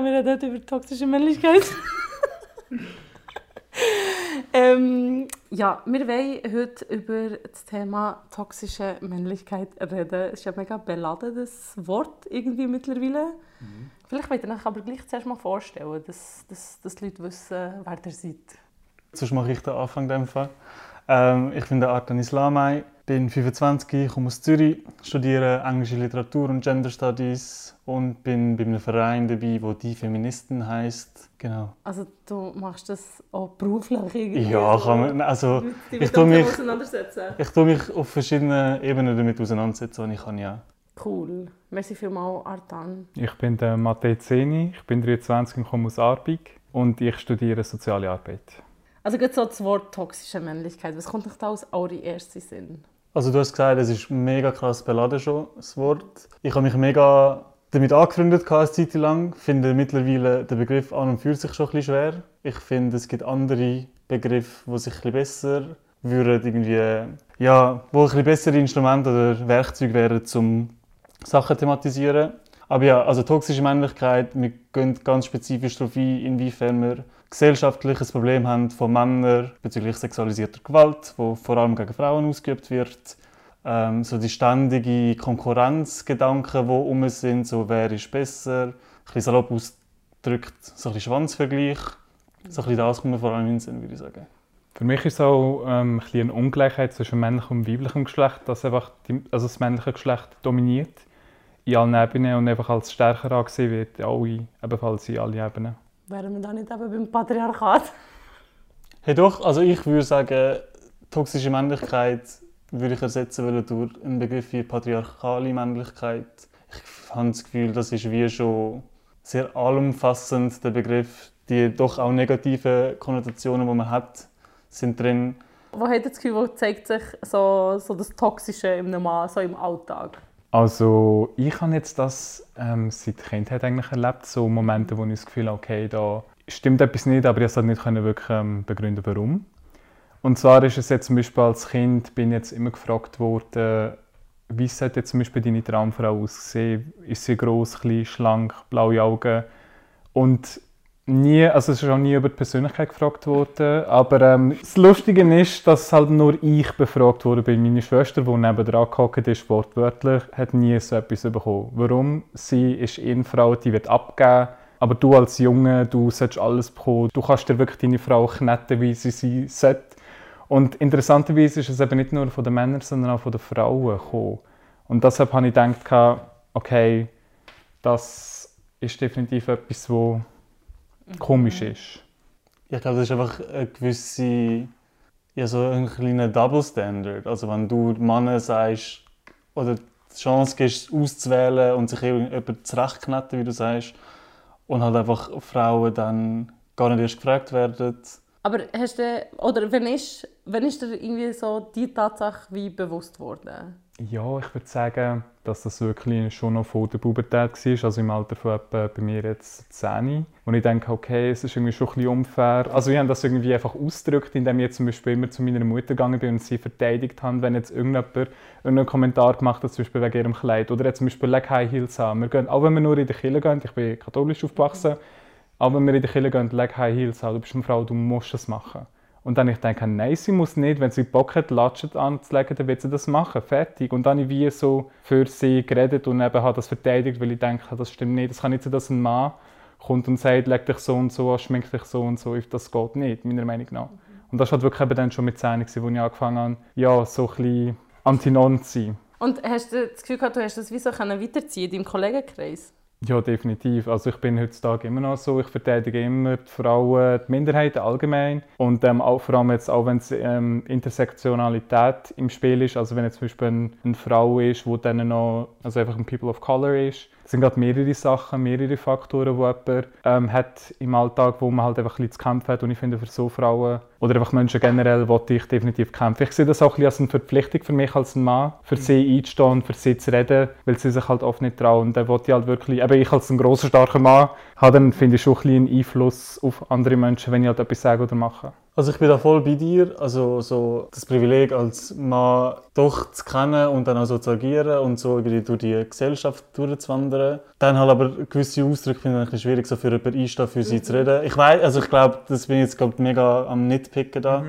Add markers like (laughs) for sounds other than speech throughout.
Bismillah, wir reden heute über toxische Männlichkeit. ähm, ja, wir wollen heute über das Thema toxische Männlichkeit reden. Es ist ein mega beladenes Wort irgendwie mittlerweile. Mhm. Vielleicht wollt ihr euch aber gleich zuerst mal vorstellen, dass, dass, dass die Leute wissen, wer ihr seid. Sonst mache ich den Anfang in Fall. Ähm, ich bin der Artan Islamay, bin 25, komme aus Zürich, studiere englische Literatur und Gender Studies und bin bei einem Verein dabei, wo die Feministen heißt. Genau. Also du machst das auch beruflich irgendwie? Ja, kann man, also ich tue mich, ich tue mich auf verschiedenen Ebenen damit auseinandersetzen, was ich kann, ja. Cool. Merci vielmals, Artan. Ich bin der Mattei Zeni, ich bin 23 und komme aus Arbig und ich studiere Soziale Arbeit. Also geht so das Wort toxische Männlichkeit. Was kommt euch da aus eure erste Sinn? Also du hast gesagt, es ist mega krass beladen schon, das Wort. Ich habe mich mega damit angefreundet eine Zeit lang. Ich finde mittlerweile der Begriff an und für sich schon ein bisschen schwer. Ich finde, es gibt andere Begriffe, die sich ein bisschen besser würden irgendwie, ja, wo ein bisschen bessere Instrumente oder Werkzeuge wären, um Sachen zu thematisieren. Aber ja, also toxische Männlichkeit, wir gehen ganz spezifisch darauf ein, inwiefern wir gesellschaftliches Problem haben von Männern bezüglich sexualisierter Gewalt, wo vor allem gegen Frauen ausgeübt wird. Ähm, so die ständige Konkurrenzgedanken, die um sind, so wer ist besser, ein bisschen salopp ausgedrückt, so ein bisschen Schwanzvergleich. So ein das kommt mir vor allem in den Sinn, würde ich sagen. Für mich ist es auch ähm, ein eine Ungleichheit zwischen männlichem und weiblichem Geschlecht, dass einfach die, also das männliche Geschlecht dominiert in allen Ebenen und einfach als stärker angesehen wird, alle, ebenfalls in allen Ebenen. Wären wir da nicht eben beim Patriarchat? Hey doch, also ich würde sagen, toxische Männlichkeit würde ich ersetzen wollen durch einen Begriff wie patriarchale Männlichkeit. Ich habe das Gefühl, das ist wie schon sehr allumfassend, der Begriff. Die doch auch negativen Konnotationen, die man hat, sind drin. Wo hat das Gefühl, wo zeigt sich so, so das Toxische im Mann, so im Alltag? Also ich habe jetzt das ähm, seit Kindheit eigentlich erlebt, so Momente, wo ich das Gefühl habe, okay, da stimmt etwas nicht, aber ich konnte nicht wirklich ähm, begründen, warum. Und zwar ist es jetzt zum Beispiel als Kind, bin jetzt immer gefragt worden, wie sollte jetzt zum Beispiel deine Traumfrau aussehen? Ist sie groß, klein, schlank, blaue Augen? Und nie, also es ist auch nie über die Persönlichkeit gefragt worden, aber ähm, das Lustige ist, dass halt nur ich befragt wurde bei meiner Schwester, die neben dran gehockt ist, wortwörtlich, hat nie so etwas bekommen. Warum? Sie ist eine Frau, die wird abgeben, aber du als Junge, du sollst alles bekommen, du kannst dir wirklich deine Frau kneten, wie sie sie sollte. Und interessanterweise ist es eben nicht nur von den Männern, sondern auch von den Frauen gekommen. Und deshalb habe ich gedacht, okay, das ist definitiv etwas, wo komisch ist. Ich glaube, das ist einfach eine gewisse, ja, so ein kleiner Double Standard. Also wenn du Männern sagst, oder die Chance gibst, auszuwählen und sich jemand zurechtknetten, wie du sagst, und halt einfach Frauen dann gar nicht erst gefragt werden. Aber hast du, oder wenn ist, wenn ist dir irgendwie so die Tatsache wie bewusst worden? Ja, ich würde sagen, dass das wirklich schon noch vor der Pubertät war, also im Alter von etwa bei mir jetzt 10. Und ich denke, okay, es ist irgendwie schon ein bisschen unfair. Also ich habe das irgendwie einfach ausgedrückt, indem ich zum Beispiel immer zu meiner Mutter gegangen bin und sie verteidigt habe, wenn jetzt irgendjemand einen Kommentar gemacht hat, zum Beispiel wegen ihrem Kleid. Oder jetzt zum Beispiel «Leg High Heels an». Wir gehen, auch wenn wir nur in die Kirche gehen, ich bin katholisch aufgewachsen, auch wenn wir in die Kirche gehen, «Leg High Heels an». Du bist eine Frau, du musst das machen. Und dann ich denke, nein, sie muss nicht. Wenn sie Bock hat, Latschen anzulegen, dann wird sie das machen. Fertig. Und dann habe ich wie so für sie geredet und eben habe das verteidigt, weil ich denke, das stimmt nicht. Das kann nicht sein, dass ein Mann kommt und sagt, leg dich so und so an, schmink dich so und so. Das geht nicht, meiner Meinung nach. Und das war halt wirklich eben dann schon mit 10, als ich angefangen habe, ja, so ein bisschen antinon zu sein. Und hast du das Gefühl gehabt, du hast das wie so weiterziehen in deinem Kollegenkreis? Ja, definitiv. Also ich bin heutzutage immer noch so, ich verteidige immer die Frauen, die Minderheiten allgemein. Und ähm, auch vor allem jetzt auch, wenn es ähm, Intersektionalität im Spiel ist, also wenn jetzt zum Beispiel eine, Frau ist, wo dann noch, also einfach ein People of Color ist, es sind gerade mehrere Sachen, mehrere Faktoren, die jemand ähm, hat im Alltag, wo man halt einfach ein bisschen zu kämpfen hat. Und ich finde, für so Frauen oder einfach Menschen generell wollte ich definitiv kämpfen. Ich sehe das auch ein bisschen als eine Verpflichtung für mich als Mann, für mhm. sie einzustehen, für sie zu reden, weil sie sich halt oft nicht trauen. Und dann wollte ich halt wirklich, eben ich als ein großer starker Mann, habe dann, finde ich, schon ein bisschen einen Einfluss auf andere Menschen, wenn ich halt etwas sage oder mache. Also ich bin da voll bei dir. Also so das Privileg als Mann doch zu kennen und dann auch so zu agieren und so irgendwie durch die Gesellschaft durchzuwandern. Dann halt aber gewisse Ausdrücke finde ich ein bisschen schwierig, so für jemanden einstehen, für sie zu reden. Ich weiß, also ich glaube, das bin ich jetzt glaub, mega am Nitpicken da.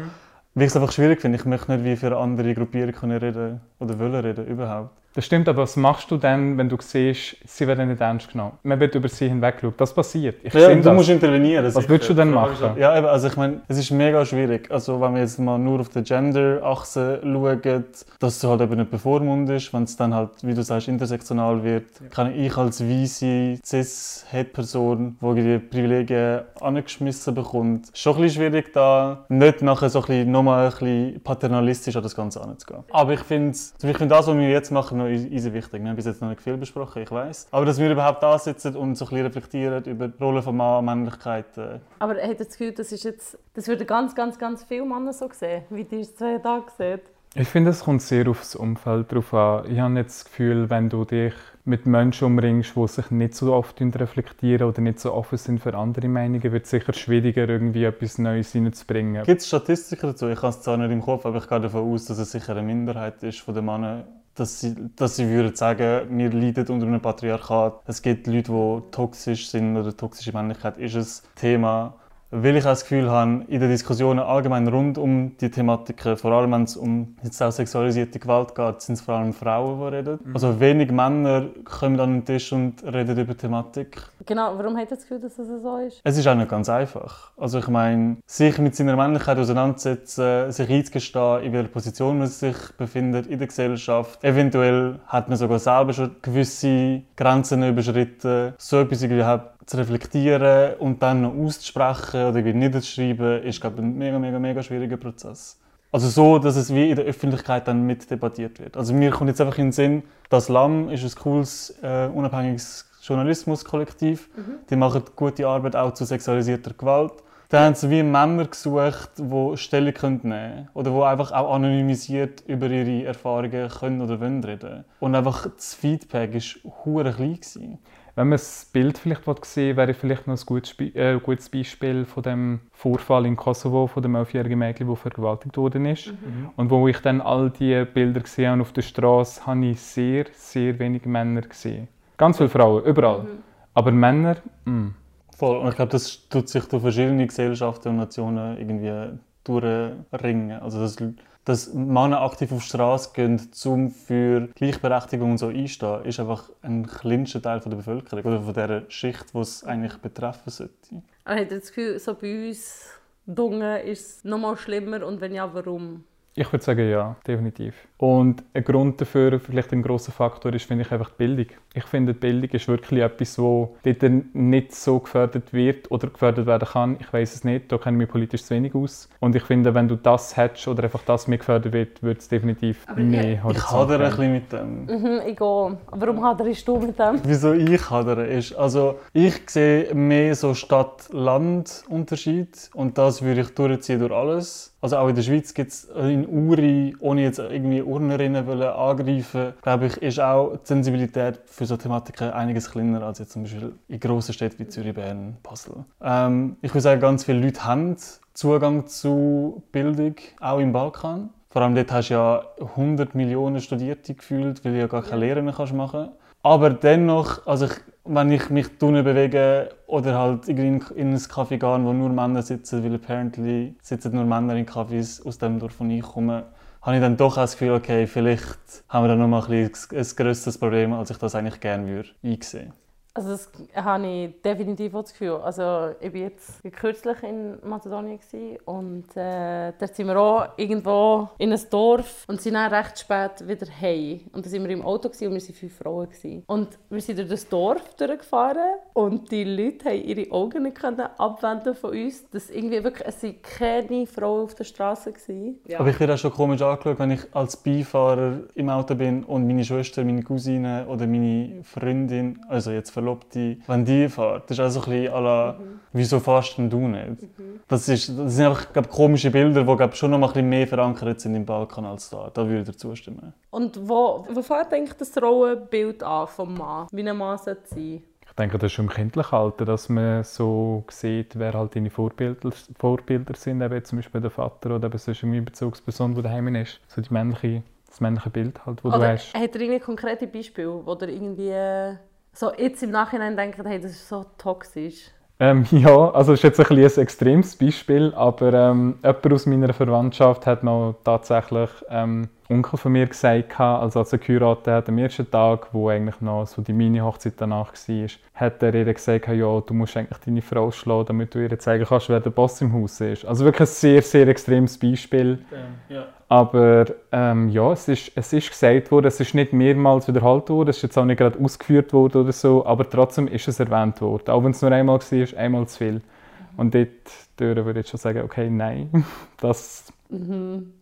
Weil ich es einfach schwierig finde. Ich möchte nicht wie für eine andere Gruppierung können reden oder wollen reden überhaupt. Das stimmt, aber was machst du denn, wenn du siehst, sie werden nicht ernst genommen? Man wird über sie hinwegschauen. Das passiert. Ich Ja, du das. musst intervenieren. Was würdest du denn machen? Ja, also ich meine, es ist mega schwierig. Also wenn wir jetzt mal nur auf die Gender-Achse schauen, dass du halt eben nicht bevormundest, wenn es dann halt, wie du sagst, intersektional wird, kann ich als weise cis-het-Person, die die Privilegien angeschmissen bekommt, schon ein bisschen schwierig da, nicht nachher so ein bisschen, nochmal ein bisschen paternalistisch an das Ganze anzugehen. Aber ich finde, ich finde das, was wir jetzt machen, noch easy wichtig. Wir haben bis jetzt noch nicht viel besprochen, ich weiß. Aber dass wir überhaupt da sitzen und so ein bisschen reflektieren über die Rolle von Mann, Männlichkeit, äh, Aber ihr das Gefühl, das, ist jetzt, das würden ganz, ganz, ganz viele Männer so sehen, wie ihr es zwei Tage seht? Ich finde, es kommt sehr aufs Umfeld drauf an. Ich habe jetzt das Gefühl, wenn du dich mit Menschen umringst, die sich nicht so oft reflektieren oder nicht so offen sind für andere Meinungen, wird es sicher schwieriger, irgendwie etwas Neues reinzubringen. Gibt es Statistiken dazu? Ich habe es zwar nicht im Kopf, aber ich gehe davon aus, dass es sicher eine Minderheit ist von den Männern, dass sie, dass sie würden sagen, wir leiden unter einem Patriarchat. Es gibt Leute, die toxisch sind oder toxische Männlichkeit ist ein Thema. Weil ich auch das Gefühl habe, in den Diskussionen allgemein rund um die Thematiken, vor allem wenn es um jetzt auch sexualisierte Gewalt geht, sind es vor allem Frauen, die reden. Also wenig Männer kommen an den Tisch und reden über die Thematik. Genau, warum habt ihr das Gefühl, dass es so ist? Es ist auch nicht ganz einfach. Also ich meine, sich mit seiner Männlichkeit auseinandersetzen, sich einzugestehen, in welcher Position man sich befindet in der Gesellschaft. Eventuell hat man sogar selber schon gewisse Grenzen überschritten. So etwas überhaupt zu reflektieren und dann noch auszusprechen oder irgendwie niederzuschreiben, ist glaube ich, ein mega, mega, mega schwieriger Prozess. Also so, dass es wie in der Öffentlichkeit dann mit debattiert wird. Also mir kommt jetzt einfach in den Sinn, das LAM ist ein cooles, äh, unabhängiges Journalismuskollektiv. Die machen gute Arbeit auch zu sexualisierter Gewalt. Da haben sie wie Männer gesucht, die Stellung nehmen können oder die einfach auch anonymisiert über ihre Erfahrungen können oder wollen reden. Und einfach das Feedback war hure klein. Gewesen. Wenn man das Bild vielleicht sehen will, wäre vielleicht noch ein gutes, Be äh, gutes Beispiel von dem Vorfall in Kosovo von dem elfjährigen Mädchen, das vergewaltigt worden ist. Und wo ich dann all die Bilder gesehen habe auf der Straße, habe ich sehr, sehr wenige Männer gesehen. Ganz viele Frauen, überall. Aber Männer, mm. Voll. Und ich glaube, das tut sich durch verschiedene Gesellschaften und Nationen irgendwie durchringen. Also, dass, dass Männer aktiv auf die Straße gehen, um für Gleichberechtigung und so einstehen, ist einfach ein kleinster Teil der Bevölkerung oder von der Schicht, die es eigentlich betreffen sollte. Habt ihr das Gefühl, so bei uns Dungen ist es noch mal schlimmer und wenn ja, warum? Ich würde sagen, ja, definitiv. Und ein Grund dafür, vielleicht ein großer Faktor, ist, finde ich, einfach die Bildung. Ich finde, die Bildung ist wirklich etwas, wo dort nicht so gefördert wird oder gefördert werden kann. Ich weiß es nicht, da kenne ich mich politisch zu wenig aus. Und ich finde, wenn du das hättest oder einfach das mehr gefördert wird, würde es definitiv Aber mehr ich- Ich hadere ein bisschen mit dem. Mhm, ich gehe. Warum haderst du mit dem? Wieso ich hadere ist, also ich sehe mehr so Stadt-Land-Unterschied und das würde ich durchziehen durch alles. Also auch in der Schweiz gibt es in Uri, ohne jetzt irgendwie Urnerinnen wollen angreifen, glaube ich, ist auch die Sensibilität für so Thematiken einiges kleiner als jetzt zum Beispiel in grossen Städten wie Zürich, Bern, Basel. Ähm, ich würde sagen, ganz viele Leute haben Zugang zu Bildung, auch im Balkan. Vor allem dort hast du ja 100 Millionen Studierte gefühlt, weil du ja gar keine Lehre mehr kannst machen Aber dennoch, also ich, wenn ich mich bewege oder halt in, in ein Café gehe, wo nur Männer sitzen, weil apparently sitzen nur Männer in Cafés aus dem Dorf, wo ich komme, habe ich dann doch auch das Gefühl, okay, vielleicht haben wir da noch mal ein, ein grösseres Problem, als ich das eigentlich gerne würde einsehen. Also das habe ich definitiv auch das Gefühl. Also ich war jetzt kürzlich in Mazedonien und äh, dort sind wir auch irgendwo in einem Dorf und sind dann recht spät wieder heim. Und dann sind wir im Auto und wir waren fünf Frauen. Gewesen. Und wir sind durch das Dorf durchgefahren und die Leute haben ihre Augen nicht können abwenden von uns. Das irgendwie wirklich, es waren keine Frauen auf der Straße. Ja. Aber ich werde auch schon komisch angeschaut, wenn ich als Beifahrer im Auto bin und meine Schwester, meine Cousine oder meine Freundin, also jetzt Verlobte, wenn die fahren. Das ist auch so ein bisschen à la, wieso fährst denn du nicht? Das, ist, das sind einfach glaub, komische Bilder, die glaub, schon noch mal ein bisschen mehr verankert sind im Balkan als da. Da würde ich dir zustimmen. Und wo, wo fängt eigentlich das Rollenbild an vom Mann? Wie ein Mann sollte sein? Ich Ich denke, das ist schon im kindlichen Alter, dass man so sieht, wer halt deine Vorbilder, Vorbilder sind, eben zum Beispiel der Vater oder eben sonst eine Bezugsperson, die daheim ist. So die männliche, das männliche Bild halt, das du Oder hast. hat er irgendwie konkrete Beispiele, wo er irgendwie äh, so jetzt im Nachhinein denkt, hey, das ist so toxisch? Ähm, (laughs) ja, also das ist jetzt ein, bisschen ein extremes Beispiel, aber ähm, jemand aus meiner Verwandtschaft hat noch tatsächlich ähm, Onkel von mir gesagt, also als er geheiratet hat, am ersten Tag, wo eigentlich noch so die Mini-Hochzeit danach war, hat er ihr gesagt, ja, du musst eigentlich deine Frau schlagen, damit du ihr zeigen kannst, wer der Boss im Haus ist. Also wirklich ein sehr, sehr extremes Beispiel. Ja. Aber ähm, ja, es ist, es ist gesagt worden, es ist nicht mehrmals wiederholt worden, es ist jetzt auch nicht gerade ausgeführt worden oder so, aber trotzdem ist es erwähnt worden. Auch wenn es nur einmal war, einmal zu viel. Und dort würde ich jetzt schon sagen, okay, nein, (laughs) das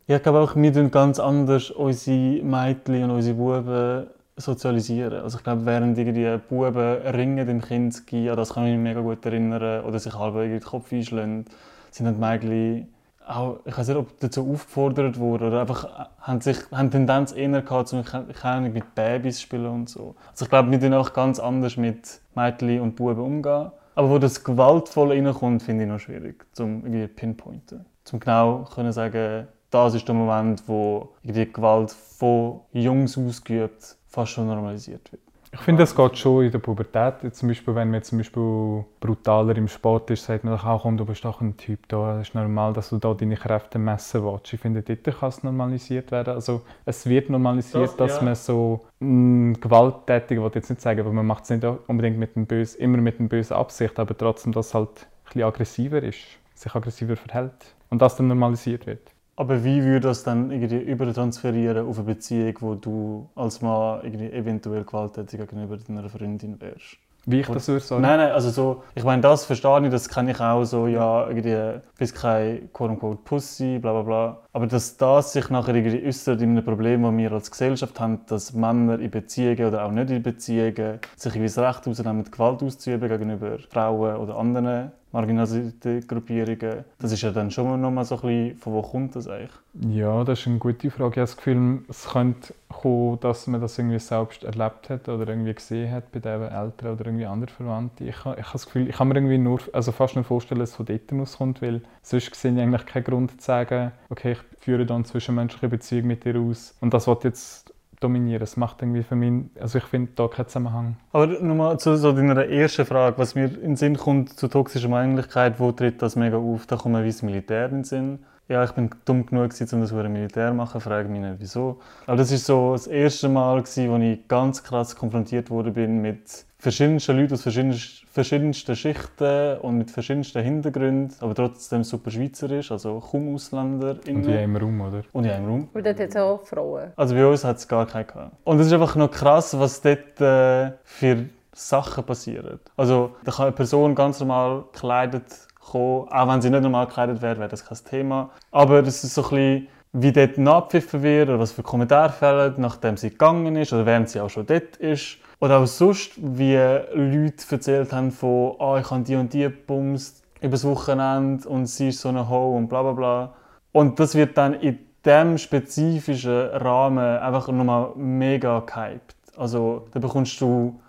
Ja, ich glaube auch, wir tun ganz anders unsere Mädchen und unsere Buben sozialisieren. Also ich glaube, während irgendwie Buben ringen dem Kind an das kann ich mich mega gut erinnern, oder sich halb irgendwie den Kopf einschlagen, sind dann die Mädchen auch, ich weiß nicht, ob dazu aufgefordert wurden oder einfach äh, haben sich haben Tendenz eher gehabt, zum Ahnung, mit Babys spielen und so. Also ich glaube, wir tun auch ganz anders mit Mädchen und Buben umgehen. Aber wo das Gewaltvolle reinkommt, finde ich noch schwierig, zum irgendwie pinpointen. Zum genau können sagen, das ist der Moment, wo irgendwie Gewalt von Jungs ausgeübt fast schon normalisiert wird. Ich finde, das geht schon in der Pubertät. Jetzt Zum Beispiel, wenn man zum Beispiel brutaler im Sport ist, sagt man doch auch, komm, du bist doch ein Typ da, es ist normal, dass du da deine Kräfte messen willst. Ich finde, dort kann es normalisiert werden. Also es wird normalisiert, Das, dass ja. man so mh, gewalttätig, ich jetzt nicht sagen, aber man macht es nicht unbedingt mit dem Bös, immer mit einer bösen Absicht, aber trotzdem, dass es halt ein bisschen aggressiver ist, sich aggressiver verhält und das dann normalisiert wird. Aber wie würde das dann irgendwie übertransferieren auf eine Beziehung, wo du als Mann irgendwie eventuell gewalttätig gegenüber deiner Freundin wärst? Wie ich das würde sagen. Nein, nein, also so, ich meine, das verstehe ich, das kenne ich auch so, ja, irgendwie, bist kein quote-unquote Pussy, bla bla bla. Aber dass das sich nachher irgendwie äußert in einem Problem, das wir als Gesellschaft haben, dass Männer in Beziehungen oder auch nicht in Beziehungen sich irgendwie das Recht rausnehmen, Gewalt auszuüben gegenüber Frauen oder anderen marginalisierten Gruppierungen, das ist ja dann schon noch mal so ein bisschen, von wo kommt das eigentlich? Ja, das ist eine gute Frage. Ich habe das Gefühl, es könnte kommen, dass man das irgendwie selbst erlebt hat oder irgendwie gesehen hat bei den Eltern oder irgendwie anderen Verwandten. Ich, ha- ich habe das Gefühl, ich kann mir irgendwie nur, also fast nur vorstellen, dass es von dort auskommt, weil sonst sehe ich eigentlich keinen Grund zu sagen, okay, ich führe dann zwischenmenschliche Beziehung mit dir aus und das wird jetzt dominieren. Das macht irgendwie für mich, also ich finde da keinen Zusammenhang. Aber nochmal zu so deiner ersten Frage, was mir in den Sinn kommt zu toxischer Männlichkeit, wo tritt das mega auf? Da kommt wie das Militär in den Sinn. Ja, ich bin dumm genug, gewesen, um das Militär zu machen, frage mich nicht wieso. Aber das ist so das erste Mal, gewesen, wo ich ganz krass konfrontiert wurde bin mit verschiedensten Leuten aus verschiedensten, Schichten und mit verschiedensten Hintergründen, aber trotzdem super schweizerisch, also kaum Ausländer. Und in einem Raum, oder? Und in einem Raum. Und dort hat es auch Frauen. Also bei uns hat es gar keinen gehabt. Und es ist einfach noch krass, was dort äh, für Sachen passieren. Also da kann eine Person ganz normal gekleidet kommen, auch wenn sie nicht normal gekleidet wäre, wäre das kein Thema. Aber das ist so ein bisschen, wie dort nachgepfiffen wird oder was für Kommentare fällen, nachdem sie gegangen ist oder während sie auch schon dort ist. Oder auch sonst, wie Leute erzählt haben von «Ah, ich habe die und die gebumst übers Wochenende und sie ist so eine Ho und bla bla bla». Und das wird dann in diesem spezifischen Rahmen einfach nochmal mega gehypt. Also da bekommst du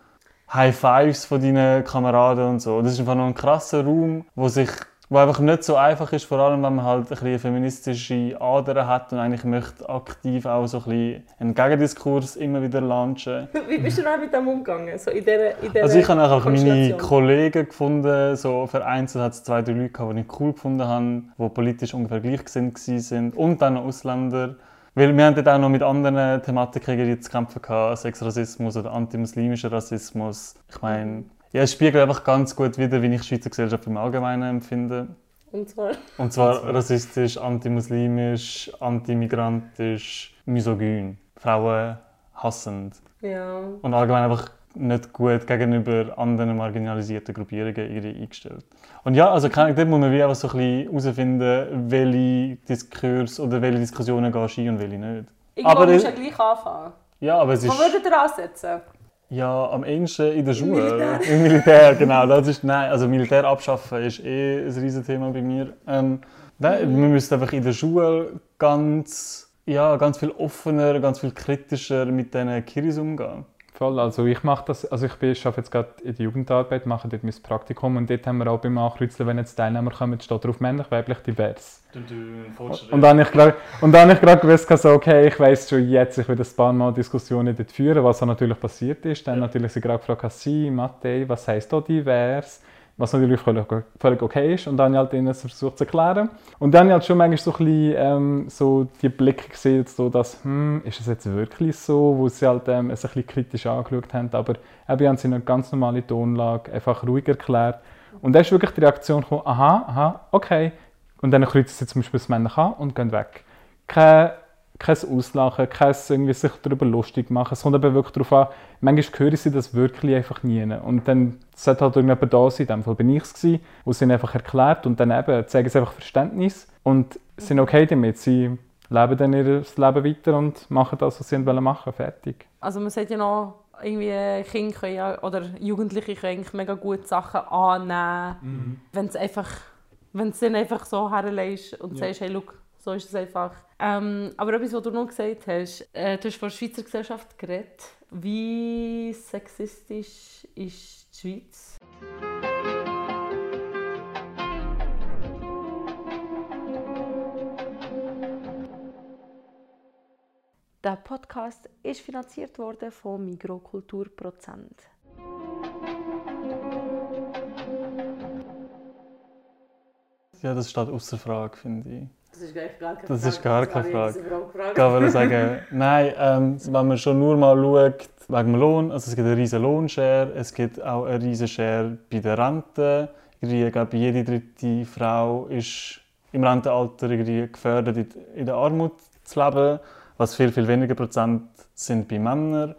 High Fives von deinen Kameraden und so. Das ist einfach noch ein krasser Raum, wo sich wo einfach nicht so einfach ist, vor allem wenn man halt ein bisschen feministische Ader hat und eigentlich möchte aktiv auch so ein bisschen einen Gegendiskurs immer wieder launchen. (laughs) Wie bist du dann mit dem umgegangen? So in dieser, in dieser Also ich habe auch meine? Kollegen gefunden, so vereinzelt hat es zwei, drei Leute gehabt, die ich cool gefunden habe, die politisch ungefähr gleichgesinnt sind und dann noch Ausländer. Weil wir haben dort auch noch mit anderen Thematiken zu kämpfen gehabt, Sexrassismus oder antimuslimischer Rassismus. Ich meine, ja, es spiegelt einfach ganz gut wider, wie ich die Schweizer Gesellschaft im Allgemeinen empfinde. Und zwar? Und zwar rassistisch, antimuslimisch, antimigrantisch, misogyn, Frauen hassend Ja. und allgemein einfach nicht gut gegenüber anderen marginalisierten Gruppierungen irgendwie eingestellt. Und ja, also Ahnung, dort muss man wie einfach so ein bisschen herausfinden, welche Diskurs oder welche Diskussionen gehst du ein und welche nicht. Irgendwo Aber musst es- ja gleich anfangen. Ja, aber es Wo ist würdet ihr ansetzen? ja am ehesten in der Schule. Militär. (laughs) Im Militär, genau. Das ist, nein, also Militär abschaffen ist eh ein riesen Thema bei mir. Ähm, nein, wir müssen einfach in der Schule ganz, ja, ganz viel offener, ganz viel kritischer mit diesen Kiris umgehen. Voll, also ich mache das, also ich bin, arbeite jetzt gerade in der Jugendarbeit, mache dort mein Praktikum und dort haben wir auch beim Ankreuzeln, wenn jetzt Teilnehmer kommen, steht drauf männlich, weiblich, divers. Und dann habe ich gerade, und dann ich gerade gewusst, so, okay, ich weiß schon jetzt, ich will ein paar Mal Diskussionen dort führen, was auch natürlich passiert ist. Dann natürlich sie gerade gefragt, sie, Mathe, was heisst da divers? Was natürlich völlig, okay ist. Und dann halt ihnen versucht zu erklären. Und dann halt schon manchmal so, ein bisschen, ähm, so die Blicke gesehen, so dass, hm, ist es jetzt wirklich so, wo sie halt ähm, es ein bisschen kritisch angeschaut haben. Aber eben haben sie eine ganz normale Tonlage einfach ruhig erklärt. Und dann ist wirklich die Reaktion gekommen, aha, aha, okay. Und dann kreuzen sie zum Beispiel das Männchen an und gehen weg. Keine kein Auslachen, kein irgendwie sich darüber lustig machen. Es kommt eben wirklich darauf an, manchmal hören sie das wirklich einfach nie. Und dann sollte halt irgendjemand da sein, in dem Fall bin ich es, der es ihnen einfach erklärt und dann eben zeigen sie einfach Verständnis und sind okay damit. Sie leben dann ihr Leben weiter und machen das, was sie machen wollen, fertig. Also man sagt ja noch, irgendwie Kinder können ja, oder Jugendliche können eigentlich mega gut Sachen annehmen, mhm. wenn es einfach, wenn es dann einfach so herlegst und ja. sagst, hey, look, so ist es einfach. Ähm, aber etwas, was du noch gesagt hast, äh, du hast von der Schweizer Gesellschaft geredet. Wie sexistisch ist die Schweiz? Der Podcast ist finanziert worden von Migrokulturprozent. Ja, das steht außer Frage, finde ich. Das ist gar keine Frage. Das ist gar keine Frage. Ich würde sagen, nein, ähm, wenn man schon nur mal schaut, wegen dem Lohn, also es gibt einen riesen Lohnshare, es gibt auch einen riesen Share bei der Rente. Ich glaube, jede dritte Frau ist im Rentenalter gefördert, in der Armut zu leben, was viel, viel weniger Prozent sind bei Männern.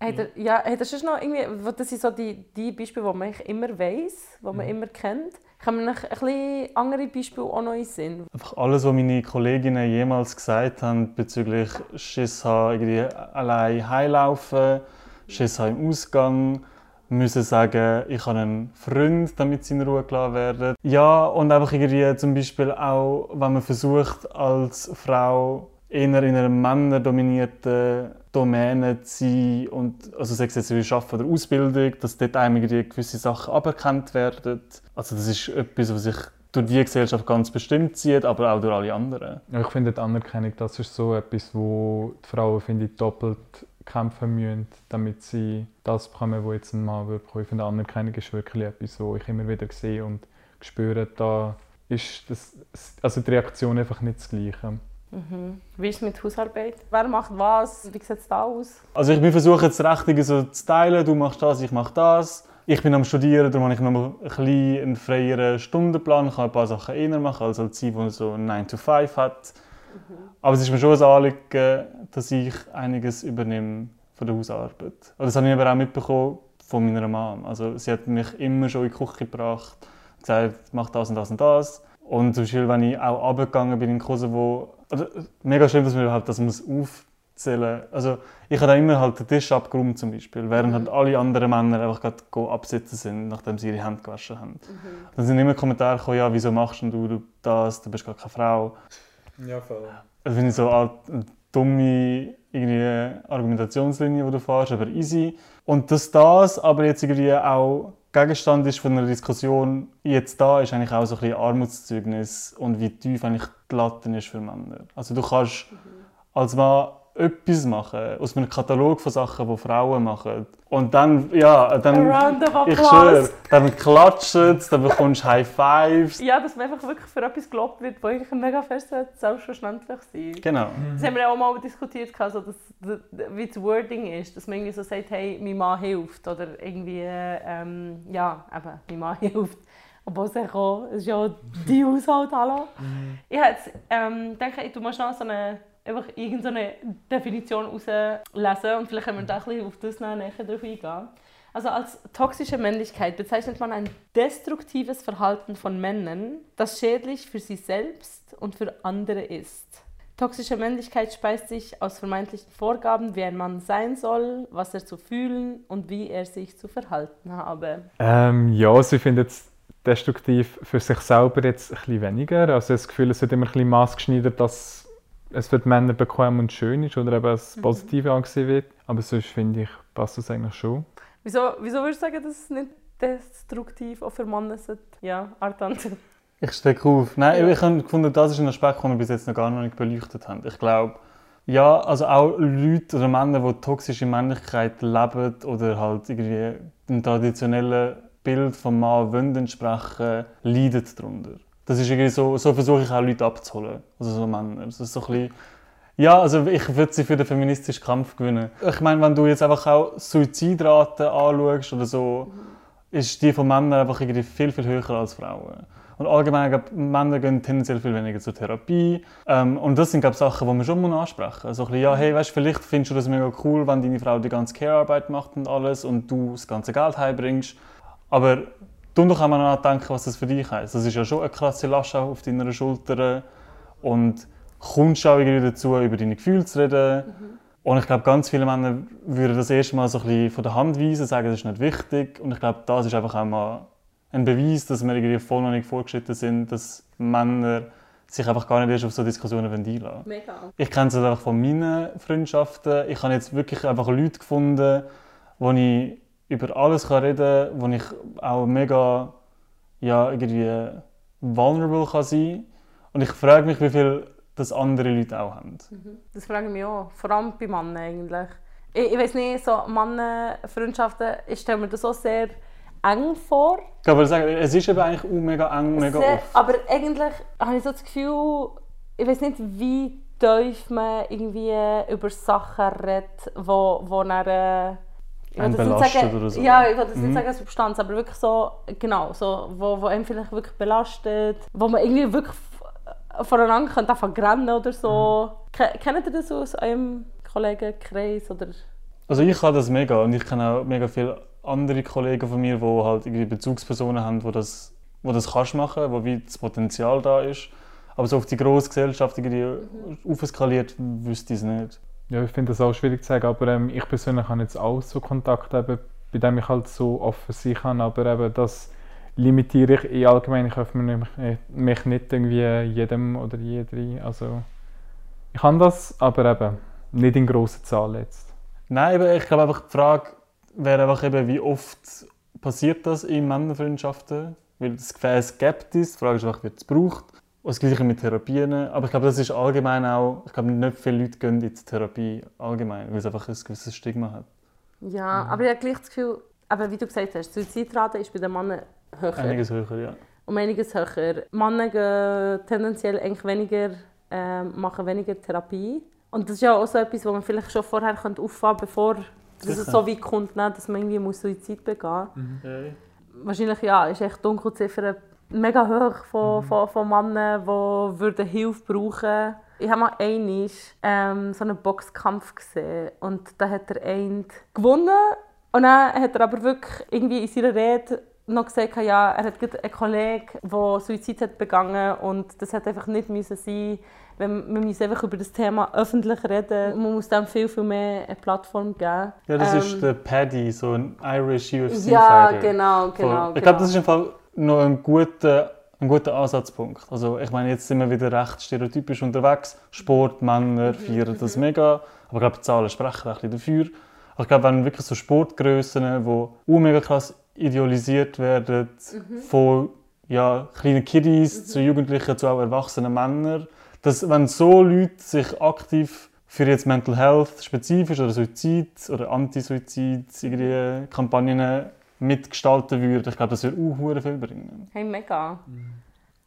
Hey, der, ja, das ist noch irgendwie, das sind so die, die Beispiele, die man immer weiß, die man mhm. immer kennt. Kann man ein bisschen andere Beispiele auch noch in Sinn? Einfach alles, was meine Kolleginnen jemals gesagt haben bezüglich Schiss haben, irgendwie allein heimlaufen, Schiss haben im Ausgang, müssen sagen, ich habe einen Freund, damit sie in Ruhe gelassen werden. Ja, und einfach irgendwie zum Beispiel auch, wenn man versucht, als Frau eher in einer männerdominierten Domäne zu sein und also sei es jetzt wie Arbeiten oder Ausbildung, dass dort einem gewisse Sachen aberkannt werden. Also das ist etwas, was sich durch die Gesellschaft ganz bestimmt zieht, aber auch durch alle anderen. Ich finde die Anerkennung, das ist so etwas, wo die Frauen finde ich, doppelt kämpfen müssen, damit sie das bekommen, was jetzt ein Mann bekommen. Ich finde, Anerkennung ist wirklich etwas, was ich immer wieder sehe und spüre, da ist das, also die Reaktion einfach nicht das Gleiche. Mhm. Wie ist es mit Hausarbeit? Wer macht was? Wie sieht es da aus? Also ich versuche jetzt Richtige so zu teilen. Du machst das, ich mache das. Ich bin am Studieren, darum habe ich noch ein bisschen einen freieren Stundenplan. Ich kann ein paar Sachen eher machen als als sie, die so 9 to 5 hat. Mhm. Aber es ist mir schon ein Anliegen, dass ich einiges übernehme von der Hausarbeit. Also das habe ich aber auch mitbekommen von meiner Mom. Also sie hat mich immer schon in die Küche gebracht, gesagt, mach das und das und das. Und zum Beispiel, wenn ich auch abgegangen bin in Kosovo, also, mega schön, dass man überhaupt das muss aufzählen muss. Also, ich habe immer halt den Tisch abgeräumt zum Beispiel, während mhm. halt alle anderen Männer einfach gerade absitzen sind, nachdem sie ihre Hände gewaschen haben. Mhm. Dann sind immer Kommentare gekommen, ja, wieso machst du das, du bist gar keine Frau. Ja, voll. Das finde ich so eine dumme irgendwie Argumentationslinie, die du fährst, aber easy. Und dass das aber jetzt irgendwie auch Gegenstand ist von einer Diskussion jetzt da, ist eigentlich auch so ein bisschen Armutszeugnis und wie tief eigentlich die Latte ist für Männer. Also du kannst mhm. als Mann etwas machen aus einem Katalog von Sachen, die Frauen machen. Und dann, ja, dann, ich schwöre, dann klatscht es, dann bekommst du High Fives. Ja, dass man einfach wirklich für etwas gelobt wird, wo eigentlich mega fest selbstverständlich sein Genau. Das haben wir auch mal diskutiert, also dass, wie das Wording ist, dass man irgendwie so sagt, hey, mein Mann hilft oder irgendwie, ähm, ja, eben, mein Mann (laughs) hilft. Obwohl es auch, es ist ja die Haushalt, hallo. Mhm. Ich jetzt, ähm, denke, du musst noch so eine einfach irgendeine Definition herauslesen und vielleicht können wir da ein bisschen auf das näher drauf eingehen. Also als toxische Männlichkeit bezeichnet man ein destruktives Verhalten von Männern, das schädlich für sie selbst und für andere ist. Toxische Männlichkeit speist sich aus vermeintlichen Vorgaben, wie ein Mann sein soll, was er zu fühlen und wie er sich zu verhalten habe. Ähm, ja, also ich finde destruktiv für sich selber jetzt ein bisschen weniger. Also das Gefühl, es wird immer ein bisschen maßgeschneidert, dass es für die Männer bequem und schön ist oder eben als Positive angesehen wird. Aber sonst finde ich, passt das eigentlich schon. Wieso, wieso würdest du sagen, dass es nicht destruktiv auch für Männer ist? Ja, Artan. Ich stecke auf. Nein, ich habe gefunden, das ist ein Aspekt, den wir bis jetzt noch gar nicht beleuchtet haben. Ich glaube, ja, also auch Leute oder Männer, die toxische Männlichkeit leben oder halt irgendwie dem traditionellen Bild vom Mann wollen entsprechen, leiden darunter. Das ist irgendwie so, so versuche ich auch Leute abzuholen, also so Männer. Das ist so ein bisschen, ja, also ich würde sie für den feministischen Kampf gewinnen. Ich meine, wenn du jetzt einfach auch Suizidraten anschaust oder so, ist die von Männern einfach irgendwie viel, viel höher als Frauen. Und allgemein, glaube ich, Männer gehen tendenziell viel weniger zur Therapie. Ähm, und das sind, glaube ich, Sachen, die man schon ansprechen muss. Also ja, hey, weißt, vielleicht findest du das mega cool, wenn deine Frau die ganze Care-Arbeit macht und alles und du das ganze Geld heimbringst. Aber tu doch einmal nachdenken, was das für dich heisst. Das ist ja schon eine krasse Last auf deiner Schulter. Und kommst auch irgendwie dazu, über deine Gefühle zu reden. Und ich glaube, ganz viele Männer würden das erste Mal so ein bisschen von der Hand weisen, sagen, das ist nicht wichtig. Und ich glaube, das ist einfach auch mal ein Beweis, dass wir irgendwie voll noch nicht vorgeschritten sind, dass Männer sich einfach gar nicht erst auf so Diskussionen einlassen. Mega. Ich kenne es halt einfach von meinen Freundschaften. Ich habe jetzt wirklich einfach Leute gefunden, wo ich über alles kann reden wo ich auch mega ja, irgendwie vulnerable kann sein Und ich frage mich, wie viel das andere Leute auch haben. Das frage ich mich auch. Vor allem bei Männern eigentlich. Ich, ich weiß nicht, so Männer-Freundschaften, ich stelle mir das auch sehr eng vor. Ich kann aber sagen, es ist eben eigentlich auch mega eng, mega Sehr, oft. aber eigentlich habe ich so das Gefühl, ich weiß nicht, wie tief man irgendwie über Sachen redet, wo, wo dann, äh, Einen belastet sagen, oder so. Ja, ich will das Mhm. nicht sagen Substanz, aber wirklich so, genau, so, wo, wo einem vielleicht wirklich belastet, wo man irgendwie wirklich voneinander könnte anfangen rennen oder so. Ke- Kennt ihr das aus eurem Kollegenkreis oder? Also ich habe das mega und ich kenne auch mega viele andere Kollegen von mir, die halt irgendwie Bezugspersonen haben, wo das, wo das kannst machen, wo wie das Potenzial da ist. Aber so auf die grosse Gesellschaft irgendwie aufskaliert, wüsste ich es nicht. Ja, ich finde das auch schwierig zu sagen, aber ähm, ich persönlich habe jetzt auch so Kontakt, eben, bei dem ich halt so offen sein kann, aber eben das limitiere ich eh allgemein. Ich öffne mich, äh, mich nicht irgendwie jedem oder jeder. Also ich kann das, aber eben nicht in grosser Zahl jetzt. Nein, ich glaube einfach die Frage wäre einfach eben, wie oft passiert das in Männerfreundschaften? Weil das Gefäß gibt es, die Frage ist einfach, wird es gebraucht. Und das Gleiche mit Therapien. Aber ich glaube, das ist allgemein auch, ich glaube, nicht viele Leute gehen in die Therapie allgemein, weil es einfach ein gewisses Stigma hat. Ja, aber ich habe gleich das Gefühl, aber wie du gesagt hast, die Suizidrate ist bei den Männern höher. Einiges höher, ja. um einiges höher. Männer gehen tendenziell eigentlich weniger, ähm, machen weniger Therapie. Und das ist ja auch so etwas, was man vielleicht schon vorher könnte auffangen könnte, bevor dass es so weit kommt, ne, dass man irgendwie muss Suizid begehen muss. Wahrscheinlich ja, ist echt Dunkelziffer mega hoch von, von, von Männern, die würden Hilfe brauchen Ich habe mal einmal ähm, so einen Boxkampf gesehen und da hat der eine gewonnen und dann hat er aber wirklich irgendwie in seiner Rede noch gesagt, ja, er hat einen Kollegen, der Suizid hat begangen und das hat einfach nicht müssen sein wenn man muss einfach über das Thema öffentlich reden. Man muss dem viel, viel mehr eine Plattform geben. Ja, das Ähm, ist der Paddy, so ein Irish UFC-Fighter. Ja, genau, genau. Ich genau. glaube, das ist im Fall noch ein guter, ein guter Ansatzpunkt. Also ich meine, jetzt sind wir wieder recht stereotypisch unterwegs. Sport, Männer Mhm, feiern das mega. Aber ich glaube, die Zahlen sprechen ein bisschen dafür. Aber ich glaube, wenn wirklich so Sportgrössen, die auch mega krass idealisiert werden, Mhm. von ja, kleinen Kiddies zu Jugendlichen zu auch erwachsenen Männern, dass wenn so Leute sich aktiv für jetzt Mental Health spezifisch oder Suizid oder Anti-Suizid Kampagnen mitgestalten würden, ich glaube, das würde auch viel bringen. Hey, mega.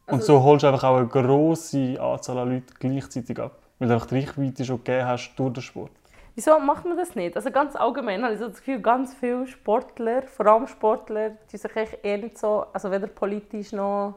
Und so holst du einfach auch eine grosse Anzahl an Leuten gleichzeitig ab, weil du einfach die Reichweite schon gegeben hast durch den Sport. Wieso macht man das nicht? Also ganz allgemein habe ich so das Gefühl, ganz viele Sportler, vor allem Sportler, die sich eigentlich eher nicht so, also weder politisch noch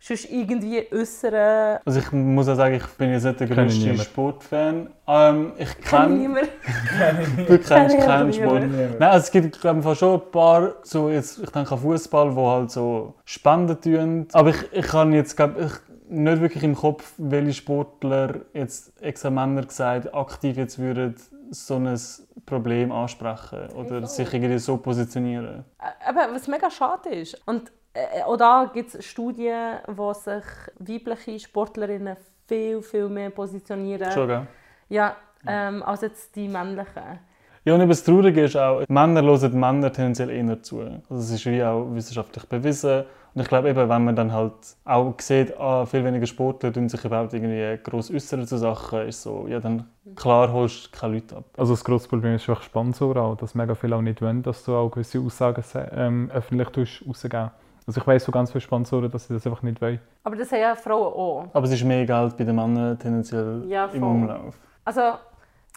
sonst irgendwie äußern. Also ich muss auch sagen, ich bin jetzt nicht der größte. Sportfan. Ähm, ich kenne niemand. (laughs) Du kennst Kenn keinen Sport. Nein, also es gibt glaube ich schon ein paar, so jetzt, ich denke an Fußball, wo halt so Spenden tun. Aber ich, ich habe jetzt glaub, ich, nicht wirklich im Kopf, welche Sportler jetzt extra Männer gesagt aktiv jetzt würden so ein Problem ansprechen oder sich irgendwie so positionieren. Aber was mega schade ist. Und auch da gibt es Studien, wo sich weibliche Sportlerinnen viel, viel mehr positionieren. Schon, gell? Ja, ähm, als jetzt die männlichen. Ja, und das Traurige ist auch, Männer hören Männer tendenziell eher zu. Also es ist wie auch wissenschaftlich bewiesen. Und ich glaube eben, wenn man dann halt auch sieht, ah, viel weniger Sportler tun sich überhaupt irgendwie gross äußern zu Sachen, ist so, ja dann klar holst du keine Leute ab. Also das grosse Problem ist einfach Sponsoren auch, dass mega viele auch nicht wollen, dass du auch gewisse Aussagen ähm, öffentlich tust, rausgeben Also ich weiss so ganz viele Sponsoren, dass sie das einfach nicht wollen. Aber das haben ja Frauen auch. Aber es ist mehr Geld bei den Männern tendenziell Ja, im. Umlauf. Also,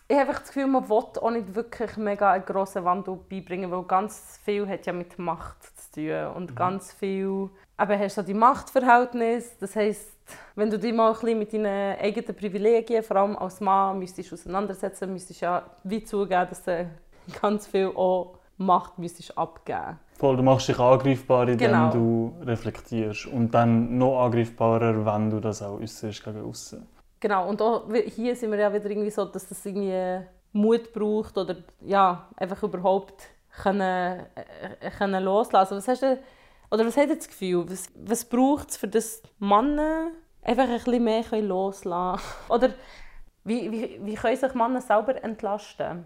ich habe einfach das Gefühl, man will auch nicht wirklich mega einen grossen Wandel beibringen, weil ganz viel hat ja mit Macht zu tun und ganz viel eben hast du die Machtverhältnisse, das heisst, wenn du dich mal ein bisschen mit deinen eigenen Privilegien, vor allem als Mann, müsstest auseinandersetzen, müsstest du ja wie zugeben, dass du ganz viel auch Macht müsstest abgeben Voll, du machst dich angreifbar, indem Genau. du reflektierst. Und dann noch angreifbarer, wenn du das auch äußerst gegen außen. Genau, und auch hier sind wir ja wieder irgendwie so, dass das irgendwie Mut braucht oder ja, einfach überhaupt können, äh, können loslassen. Was hast du, oder was hat das Gefühl, was, was braucht es, für das Männer einfach ein bisschen mehr können loslassen (laughs) Oder wie, wie, wie können sich Männer selber entlasten?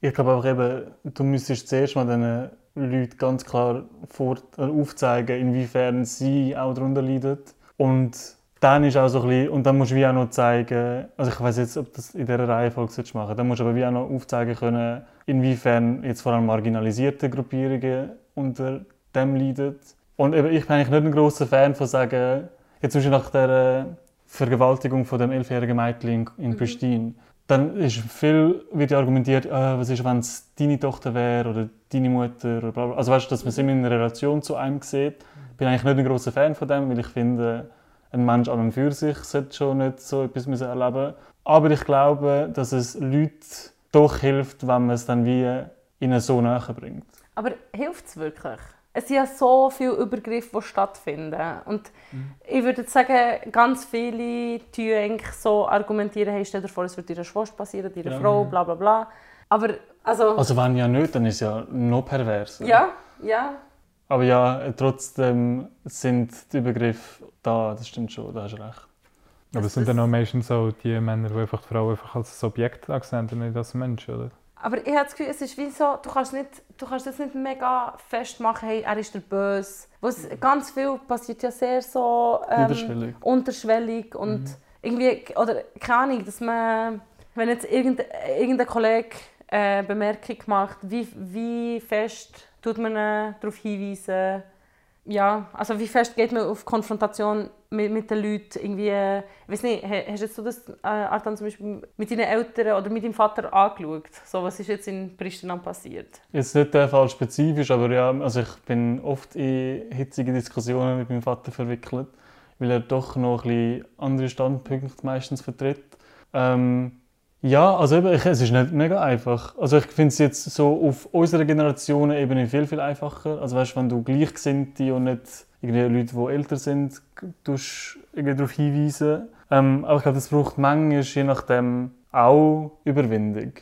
Ich glaube einfach eben, du müsstest zuerst mal diesen Leuten ganz klar vor, äh, aufzeigen, inwiefern sie auch darunter leiden. Und dann ist auch so ein bisschen, und dann musst du wie auch noch zeigen, also ich weiß jetzt, ob das in dieser Reihenfolge solltest machen dann musst du aber wie auch noch aufzeigen können, inwiefern jetzt vor allem marginalisierte Gruppierungen unter dem leiden. Und eben, ich bin eigentlich nicht ein großer Fan von sagen, jetzt zum Beispiel nach der Vergewaltigung von dem elfjährigen Mädchen in- in Pristina, dann ist viel wird ja argumentiert, äh, was ist, wenn es deine Tochter wäre oder deine Mutter oder bla bla. Also weißt du, dass man es immer in einer Relation zu einem sieht. Ich bin eigentlich nicht ein großer Fan von dem, weil ich finde, ein Mensch an und für sich sollte schon nicht so etwas müssen erleben Aber ich glaube, dass es Leuten doch hilft, wenn man es dann wie ihnen so näher bringt. Aber hilft es wirklich? Es sind ja so viele Übergriffe, die stattfinden. Und ich würde sagen, ganz viele tun eigentlich so argumentieren, hey, stell dir vor, es wird deiner Schwester passieren, deiner Ja. Frau, bla bla bla. Aber, also, Also wenn ja nicht, dann ist es ja noch perverser. ja, ja. Aber ja, trotzdem sind die Übergriffe da, das stimmt schon, da hast du recht. Aber es sind dann auch meistens so die Männer, die einfach die Frau einfach als Objekt ansehen und nicht als Mensch, oder? Aber ich habe das Gefühl, es ist wie so, du kannst, nicht, du kannst das nicht mega festmachen, hey, er ist der Böse. Was ganz viel passiert ja sehr so ähm, Niederschwellig. unterschwellig und irgendwie, oder keine Ahnung, dass man, wenn jetzt irgendein, irgendein Kollege äh, Bemerkung macht, wie, wie fest tut man äh, darauf hinweisen, ja, also wie fest geht man auf Konfrontation mit, mit den Leuten? Irgendwie, äh, ich weiß nicht, ha- hast jetzt du das, äh, Artan, zum Beispiel mit deinen Eltern oder mit deinem Vater angeschaut? So, was ist jetzt in Pristina passiert? Jetzt nicht der Fall spezifisch, aber ja, also ich bin oft in hitzige Diskussionen mit meinem Vater verwickelt, weil er doch noch ein bisschen andere Standpunkte meistens vertritt. Ähm, ja, also eben, ich, es ist nicht mega einfach. Also ich finde es jetzt so auf unserer Generation eben viel, viel einfacher. Also weißt, wenn du Gleichgesinnte und nicht irgendwie Leute, die älter sind, tust irgendwie darauf hinweisen. Ähm, aber ich glaube, das braucht manchmal je nachdem auch Überwindung.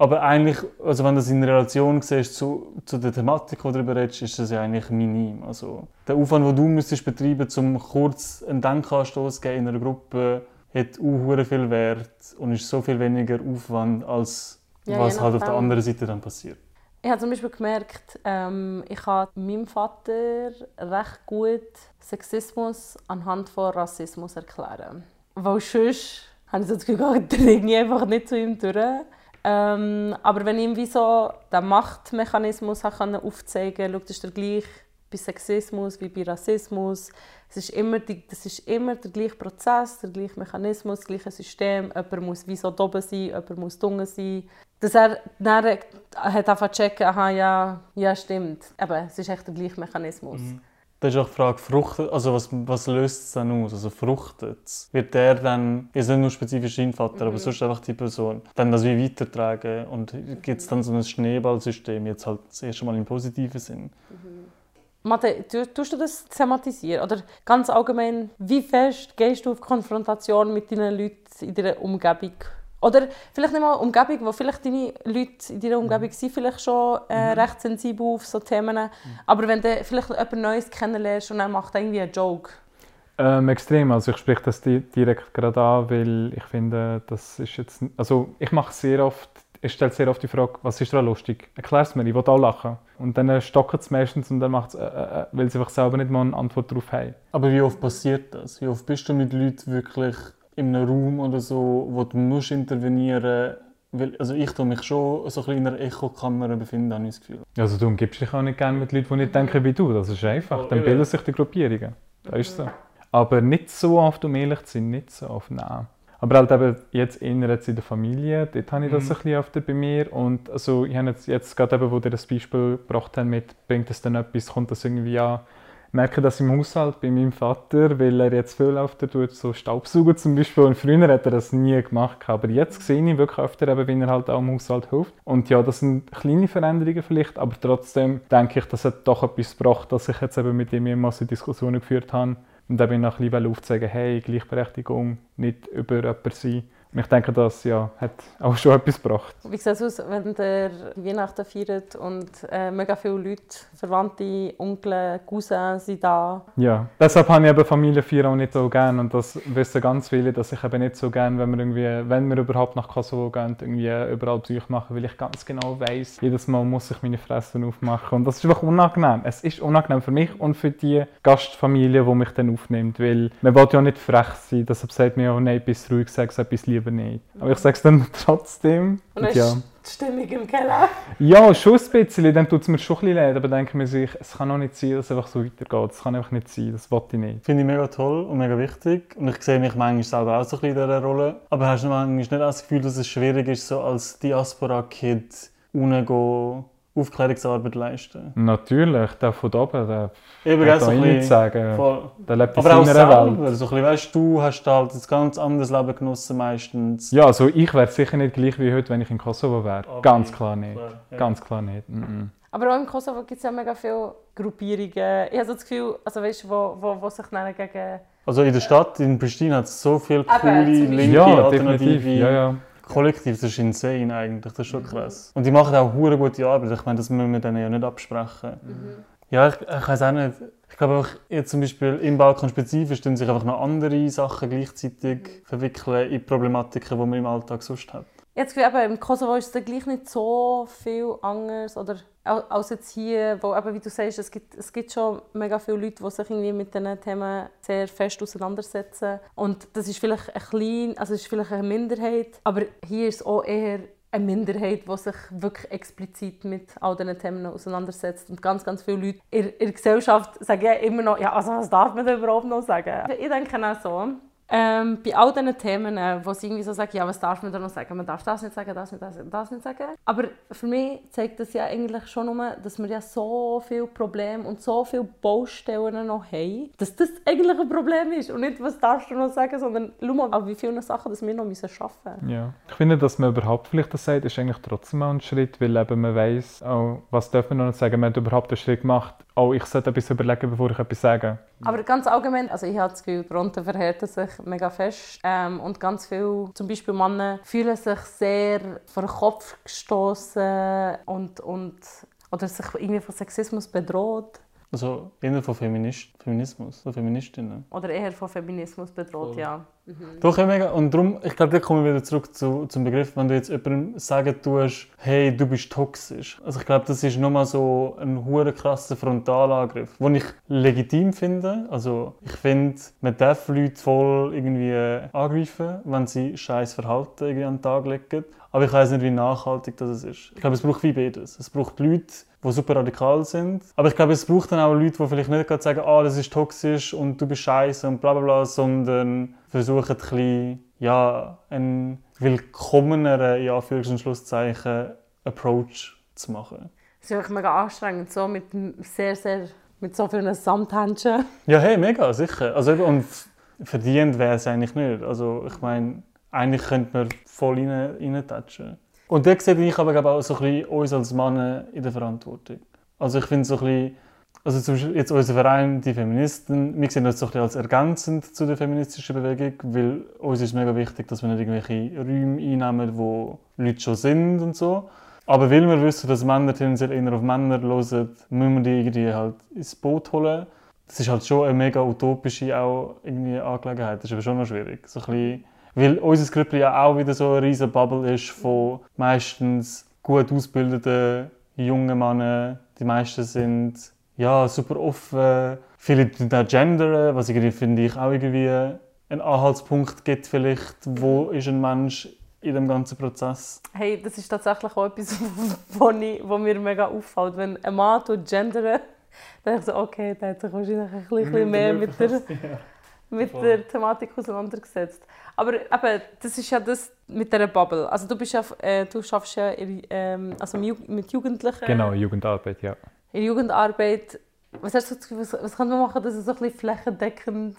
Aber eigentlich, also wenn du das in Relation siehst zu, zu der Thematik, die du darüber redest, ist das ja eigentlich minim. Also der Aufwand, den du müsstest betreiben um kurz einen Denkanstoß zu geben in einer Gruppe, hat auch viel Wert und ist so viel weniger Aufwand, als Ja, was halt auf der anderen Seite dann passiert. Ich habe zum Beispiel gemerkt, ähm, ich kann meinem Vater recht gut Sexismus anhand von Rassismus erklären. Weil sonst habe ich so das Gefühl, (laughs) ich dringe einfach nicht zu ihm durch. Ähm, aber wenn ich ihm wie so den Machtmechanismus habe aufzeigen konnte, schau, das ist der gleich bei Sexismus wie bei Rassismus. Es ist immer die, das ist immer der gleiche Prozess, der gleiche Mechanismus, das gleiche System. Jemand muss wie so oben sein, jemand muss unten sein. Dass er dann hat einfach checken, aha, ja, ja, stimmt. Eben, es ist echt der gleiche Mechanismus. Das ist auch die Frage, fruchtet, also was, was löst es dann aus? Also fruchtet es? Wird der dann, jetzt nicht nur spezifisch dein Vater, aber sonst einfach die Person, dann das wie weitertragen und gibt es dann so ein Schneeballsystem, jetzt halt das erste Mal im positiven Sinn? Mathe, tu- tust du das thematisieren? Oder ganz allgemein, wie fest gehst du auf Konfrontation mit deinen Leuten in deiner Umgebung? Oder vielleicht nicht mal Umgebung, wo vielleicht deine Leute in deiner Umgebung sind vielleicht schon äh, recht sensibel auf so Themen. Aber wenn du vielleicht jemand Neues kennenlernst und er macht irgendwie einen Joke. Ähm, extrem. Also ich spreche das di- direkt gerade an, weil ich finde, das ist jetzt... Also ich mache sehr oft... Ich stelle sehr oft die Frage, was ist daran lustig? Erklär es mir, ich will auch lachen. Und dann stocken sie meistens und dann macht es, äh, äh, äh, weil sie einfach selber nicht mal eine Antwort darauf haben. Aber wie oft passiert das? Wie oft bist du mit Leuten wirklich in einem Raum oder so, wo du musst intervenieren musst? Also ich tue mich schon so ein bisschen in einer Echokammer befinden, habe ich das Gefühl. Also du umgibst dich auch nicht gerne mit Leuten, die nicht denken wie du. Das ist einfach. Oh, Dann bilden sich die Gruppierungen. Das ist so. Aber nicht so oft, um ehrlich zu sein, nicht so oft, nein. Aber halt eben jetzt jetzt in der Familie, dort habe ich das Mhm. ein bisschen öfter bei mir. Und also ich habe jetzt, jetzt gerade eben, wo ihr das Beispiel gebracht habt mit, bringt es dann etwas, kommt das irgendwie an. Ich merke das im Haushalt bei meinem Vater, weil er jetzt viel öfter tut, so Staubsaugen zum Beispiel. Und früher hat er das nie gemacht. Aber jetzt sehe ich wirklich öfter, eben, wie er halt auch im Haushalt hilft. Und ja, das sind kleine Veränderungen vielleicht, aber trotzdem denke ich, das hat doch etwas gebracht, dass ich jetzt eben mit ihm immer so Diskussionen geführt habe. Und ich ein bisschen aufzeigen, hey, Gleichberechtigung, nicht über jemanden sein. Und ich denke, das ja, hat auch schon etwas gebracht. Wie sieht es aus, wenn ihr Weihnachten feiert und äh, mega viele Leute, Verwandte, Onkel, Cousins sind da? Ja, deshalb habe ich eben Familienfeiern auch nicht so gerne und das wissen ganz viele, dass ich eben nicht so gerne, wenn wir irgendwie, wenn wir überhaupt nach Kosovo gehen, irgendwie überall Besuch machen, weil ich ganz genau weiß, jedes Mal muss ich meine Fresse aufmachen und das ist einfach unangenehm. Es ist unangenehm für mich und für die Gastfamilie, die mich dann aufnimmt, weil man will ja nicht frech sein, deshalb sagt man ja, nein, bist ruhig, sag etwas lieber nicht. Aber ich sage es dann (laughs) trotzdem. Und dann ja. ist die Stimmung im Keller. Ja, schon ein bisschen, dann tut es mir schon ein bisschen leid, aber dann denke mir sich, es kann auch nicht sein, dass es einfach so weitergeht. Es kann einfach nicht sein, das wollte ich nicht. Finde ich mega toll und mega wichtig. Und ich sehe mich manchmal selber auch so ein bisschen in dieser Rolle. Aber hast du manchmal nicht auch das Gefühl, dass es schwierig ist, so als Diaspora-Kid ohne go Aufklärungsarbeit leisten? Natürlich, der von da oben, der Eben, da so ein nichts bisschen, sagen. voll. Der lebt in Aber seiner Welt. selber. So ein bisschen, weißt, du hast halt ein ganz anderes Leben genossen meistens. Ja, also ich wäre sicher nicht gleich wie heute, wenn ich in Kosovo wäre. Ganz klar nicht. Klar, ja. Ganz klar nicht. Mhm. Aber auch im Kosovo gibt es ja mega viele Gruppierungen. Ich habe so das Gefühl, also weißt, du, wo, wo, wo sich dann gegen... Also in der Stadt, in Pristina, hat es so viele coole, Beispiel. linke, Ja, definitiv. alternative Ja, ja. Kollektiv. Das ist insane eigentlich, das ist schon krass. Und die machen auch hure gute Arbeit. Ich meine, das müssen wir denen ja nicht absprechen. Ja, ich, ich weiß auch nicht. Ich glaube auch, jetzt zum Beispiel im Balkan spezifisch tun sich einfach noch andere Sachen gleichzeitig verwickeln in Problematiken, die man im Alltag sonst hat. Gefühl, eben, im Kosovo ist es gleich nicht so viel anders oder als jetzt hier, wo eben, wie du sagst, es gibt, es gibt schon mega viele Leute, die sich irgendwie mit diesen Themen sehr fest auseinandersetzen. Und das ist vielleicht ein klein, also ist vielleicht eine Minderheit, aber hier ist es auch eher eine Minderheit, die sich wirklich explizit mit all diesen Themen auseinandersetzt. Und ganz, ganz viele Leute in, in der Gesellschaft sagen ja immer noch, ja, also was darf man da überhaupt noch sagen? Ich denke auch so. Ähm, bei all diesen Themen, äh, wo sie irgendwie so sagen, ja, was darf man da noch sagen? Man darf das nicht sagen, das nicht, das, das nicht sagen. Aber für mich zeigt das ja eigentlich schon nur, dass wir ja so viele Probleme und so viele Baustellen noch haben, dass das eigentlich ein Problem ist. Und nicht, was darfst du noch sagen, sondern schau mal, an wie viele Sachen dass wir noch schaffen müssen. Ja. Ich finde, dass man überhaupt vielleicht das sagt, ist eigentlich trotzdem auch ein Schritt, weil eben man weiss, oh, was dürfen wir noch nicht sagen, man hat überhaupt einen Schritt gemacht. Oh, ich sollte etwas überlegen, bevor ich etwas sage. Aber ganz allgemein, also ich habe das Gefühl, die Fronten verhärten sich mega fest. Ähm, und ganz viele, zum Beispiel Männer, fühlen sich sehr vor den Kopf gestoßen und, und oder sich irgendwie von Sexismus bedroht. Also eher von Feminist, Feminismus, so Feministinnen. Oder eher von Feminismus bedroht, Voll. ja. Doch, ja, mega. Und darum, ich glaube, da kommen wir wieder zurück zu, zum Begriff, wenn du jetzt jemandem sagen tust, hey, du bist toxisch. Also ich glaube, das ist nochmal so ein hure krasser Frontalangriff, den ich legitim finde. Also ich finde, man darf Leute voll irgendwie angreifen, wenn sie scheiß Verhalten irgendwie an den Tag legen. Aber ich weiß nicht, wie nachhaltig das ist. Ich glaube, es braucht wie beides. Es braucht Leute, die super radikal sind. Aber ich glaube, es braucht dann auch Leute, die vielleicht nicht gerade sagen, ah, das ist toxisch und du bist scheiße und bla bla bla, sondern versuchen ein bisschen, ja, einen willkommeneren, in Anführungs- und Schlusszeichen, Approach zu machen. Es ist einfach mega anstrengend, so mit sehr, sehr, mit so vielen Samthändchen. Ja, hey, mega, sicher. Also, und verdient wäre es eigentlich nicht. Also, ich meine, eigentlich könnte man voll rein, reintatschen. Und da sehe ich aber auch so ein bisschen uns als Männer in der Verantwortung. Also ich finde so ein bisschen, also zum Beispiel jetzt unser Verein, die Feministen, wir sehen das so ein bisschen als ergänzend zu der feministischen Bewegung, weil uns ist mega wichtig, dass wir nicht irgendwelche Räume einnehmen, wo Leute schon sind und so. Aber weil wir wissen, dass Männer tendenziell eher auf Männer hören, müssen wir die irgendwie halt ins Boot holen. das ist halt schon eine mega utopische auch irgendwie Angelegenheit. Das ist aber schon noch schwierig. So ein bisschen, weil unser Grüppli ja auch wieder so eine riesige Bubble ist von meistens gut ausgebildeten jungen Männern. Die meisten sind ja, super offen. Viele tun auch gendern, was irgendwie, finde ich, auch irgendwie einen Anhaltspunkt gibt vielleicht, wo ist ein Mensch in dem ganzen Prozess. Hey, das ist tatsächlich auch etwas, (laughs) wo, ich, wo mir mega auffällt. Wenn ein Mann gendern, dann denke ich so, okay, der hat sich wahrscheinlich ein bisschen mehr mit der, mit der Thematik auseinandergesetzt. Aber eben, das ist ja das mit dieser Bubble. Also du bist ja, äh, du schaffst ja in, ähm, also mit Jugendlichen. Genau, Jugendarbeit, ja. In Jugendarbeit, was hast du das Gefühl, was, was kann man machen, dass es so ein bisschen flächendeckend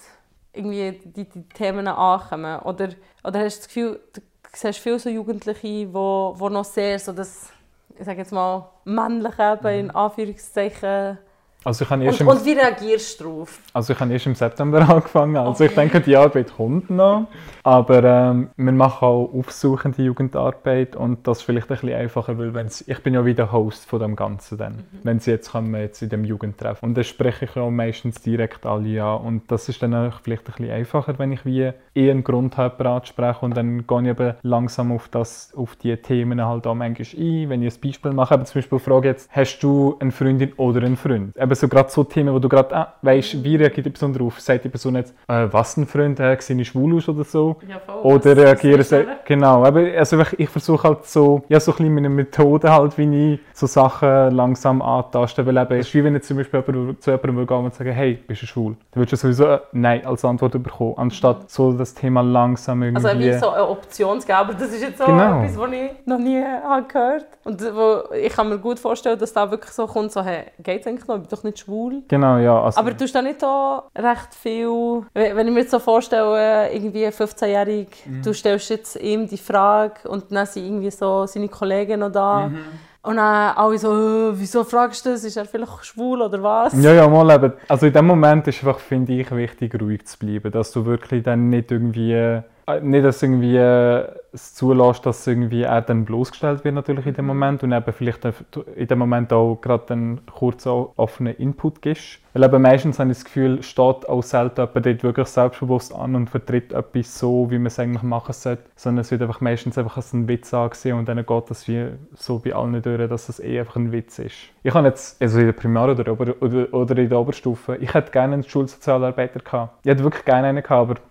irgendwie die, die Themen ankommen? Oder, oder hast du das Gefühl, du siehst viele so Jugendliche, die wo, wo noch sehr so das, ich sage jetzt mal, männliche eben, in mhm. Anführungszeichen also ich und, im, und, wie reagierst du darauf? Also ich habe erst im September (laughs) angefangen. Also okay. ich denke, die Arbeit kommt noch. Aber ähm, wir machen auch aufsuchende Jugendarbeit und das ist vielleicht ein bisschen einfacher, weil wenn's, ich bin ja wieder Host von dem Ganzen dann. Mhm. Wenn sie jetzt kommen jetzt in dem Jugendtreff. Und dann spreche ich auch meistens direkt alle an. Und das ist dann auch vielleicht ein bisschen einfacher, wenn ich wie eh einen Grund habe, anspreche und dann gehe ich eben langsam auf, das, auf die Themen halt auch manchmal ein. Wenn ich ein Beispiel mache, aber zum Beispiel frage jetzt, hast du eine Freundin oder einen Freund? Eben so gerade so Themen, wo du gerade ah, weißt, wie reagiert die Person darauf? Sagt die Person jetzt, äh, was ein Freund, äh, sehe ich schwul aus oder so? Ja, voll. Oder reagieren sie, genau, aber also ich, ich versuche halt so, ja so ein bisschen meine Methode halt, wie ich so Sachen langsam antaste, weil eben, es ist wie wenn ich zum Beispiel zu jemandem gehen und sagen, hey, bist du schwul? Dann würdest du sowieso äh, Nein als Antwort bekommen, anstatt mhm. so das Thema langsam irgendwie... Also wie so eine Optionsgabe, das ist jetzt so genau. etwas, was ich noch nie habe gehört und wo ich kann mir gut vorstellen, dass da wirklich so kommt, so, hey, geht es eigentlich noch? Doch nicht schwul. Genau, ja. Also Aber du hast da nicht da recht viel... Wenn ich mir jetzt so vorstelle, irgendwie 15-jährig, mhm. du stellst jetzt ihm die Frage und dann sind irgendwie so seine Kollegen noch da. Mhm. Und dann alle so, äh, wieso fragst du das? Ist er vielleicht schwul oder was? Ja, ja, mal eben. Also in dem Moment ist einfach, finde ich, wichtig, ruhig zu bleiben. Dass du wirklich dann nicht irgendwie nicht, dass irgendwie äh, es zulässt, dass irgendwie er dann bloßgestellt wird natürlich in dem mhm. Moment und eben vielleicht in dem Moment auch gerade dann kurz auch offenen Input gibst. Weil eben meistens habe ich das Gefühl, steht auch selten jemand dort wirklich selbstbewusst an und vertritt etwas so, wie man es eigentlich machen sollte, sondern es wird einfach meistens einfach als ein Witz angesehen und dann geht das wie so bei allen durch, dass es eh einfach ein Witz ist. Ich habe jetzt, also in der Primar- oder, oder, oder in der Oberstufe, ich hätte gerne einen Schulsozialarbeiter gehabt. Ich hätte wirklich gerne einen gehabt, aber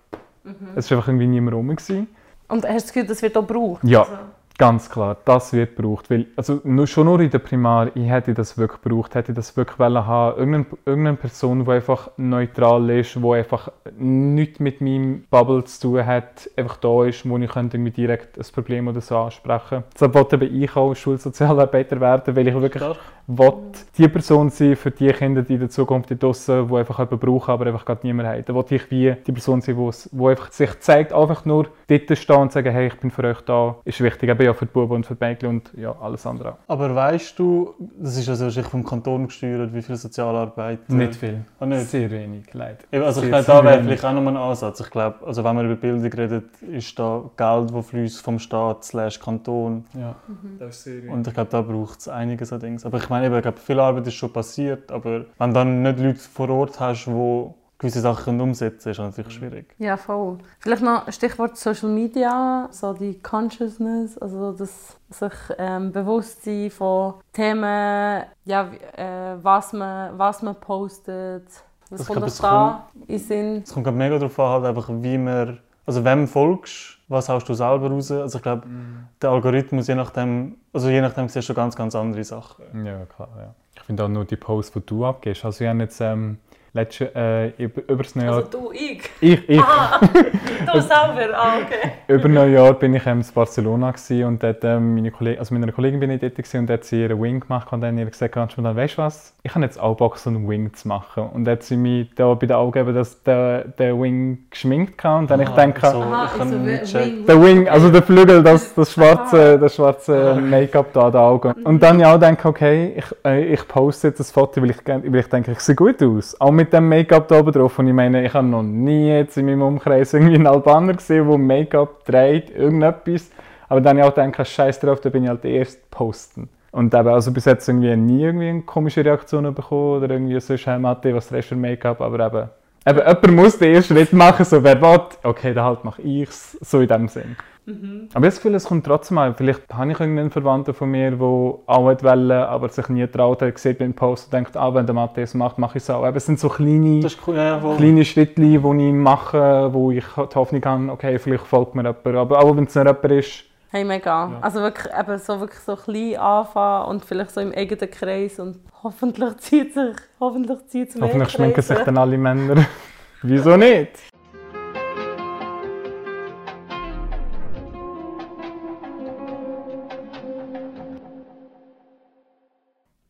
Mhm. Es war einfach irgendwie niemand rum. Gewesen. Und hast du das Gefühl, das wird auch gebraucht? Ja, also. Ganz klar, das wird gebraucht. Weil, also nur, schon nur in der Primar, ich hätte das wirklich gebraucht, hätte das wirklich wollen haben. Irgendeine, irgendeine Person, die einfach neutral ist, die einfach nichts mit meinem Bubble zu tun hat, einfach da ist, wo ich irgendwie direkt ein Problem oder so ansprechen könnte. Deshalb wollte ich auch Schulsozialarbeiter werden, weil ich wirklich will die Person sein für die Kinder, die in der Zukunft draussen, die einfach jemanden brauchen, aber einfach gerade niemand haben. Da will ich wie die Person sein, die einfach sich zeigt, einfach nur dort stehen und sagen, hey, ich bin für euch da. Ist wichtig, eben ja für die Buben und für die Mädchen und ja, alles andere Aber weißt du, das ist also wahrscheinlich vom Kanton gesteuert, wie viel Sozialarbeit? Äh, nicht viel. Ah, nicht? Sehr wenig, leider. Also ich glaube, da wäre vielleicht auch nochmal ein Ansatz. Ich glaube, also wenn man über Bildung redet, ist da Geld, das fließt vom Staat slash Kanton. Ja, mhm. das ist sehr wenig. Und ich glaube, da braucht es einiges an Dingen. Aber ich meine, ich glaube, viel Arbeit ist schon passiert, aber wenn du dann nicht Leute vor Ort hast, die gewisse Sachen umsetzen, ist natürlich schwierig. Ja, voll. Vielleicht noch ein Stichwort Social Media, so die Consciousness, also das sich ähm, Bewusstsein von Themen, ja, äh, was, man, was man postet, was das kommt das da in Sinn. Es kommt mega darauf an, halt einfach, wie man, also wem folgst was haust du selber raus. Also ich glaube, mm. der Algorithmus, je nachdem, also je nachdem siehst du ganz, ganz andere Sachen. Ja, klar, ja. Ich finde auch nur die Posts, die du abgibst. Also ich habe jetzt ähm, letzte, äh, über, über das Neujahr... Also du, ich? Ich, ich. Ah, (laughs) du selber, ah, okay. über Neujahr bin ich ähm, in Barcelona und dort, ähm, meine Kollegin, also mit einer Kollegin bin ich dort und dort hat sie ihren Wing gemacht und dann ihr gesagt, ganz spontan, weißt du was, ich habe jetzt auch Bock, so einen Wing zu machen. Und dann hat sie mich da bei den Augen dass der, der Wing geschminkt kann und dann ah, ich denke, so, Aha, ich also Wing, der Wing, also der Flügel, das, das schwarze, das schwarze Make-up da an den Augen. Und dann ja auch denke, okay, ich, äh, ich poste jetzt das Foto, weil ich, weil ich denke, ich sehe gut aus. Auch mit dem Make-up da oben drauf. Und ich meine, ich habe noch nie jetzt in meinem Umkreis irgendwie einen Albaner gesehen, der Make-up trägt, irgendetwas. Aber dann habe ich auch gedacht, scheiß drauf, da bin ich halt der erste posten. Und eben, also bis jetzt irgendwie nie irgendwie eine komische Reaktion bekommen oder irgendwie so, hey Mathe, was trägst du Make-up, aber eben, eben, jemand muss den ersten Schritt machen, so wer will, okay, dann halt mache ich's, so in dem Sinn. Aber ich habe das Gefühl, es kommt trotzdem an. Vielleicht habe ich irgendeinen Verwandten von mir, der auch wollte, aber sich nie traut hat, sieht beim Post und denkt, ah, wenn der Mathe es macht, mache ich es auch. Eben, es sind so kleine, cool, ja, kleine Schritte, die ich mache, wo ich die Hoffnung habe, okay, vielleicht folgt mir jemand. Aber auch wenn es nicht jemand ist, Hey, mega. Also wirklich, eben so, wirklich so klein anfangen und vielleicht so im eigenen Kreis und hoffentlich zieht sich, hoffentlich zieht es mehr hoffentlich schminken sich dann alle Männer. (laughs) Wieso nicht?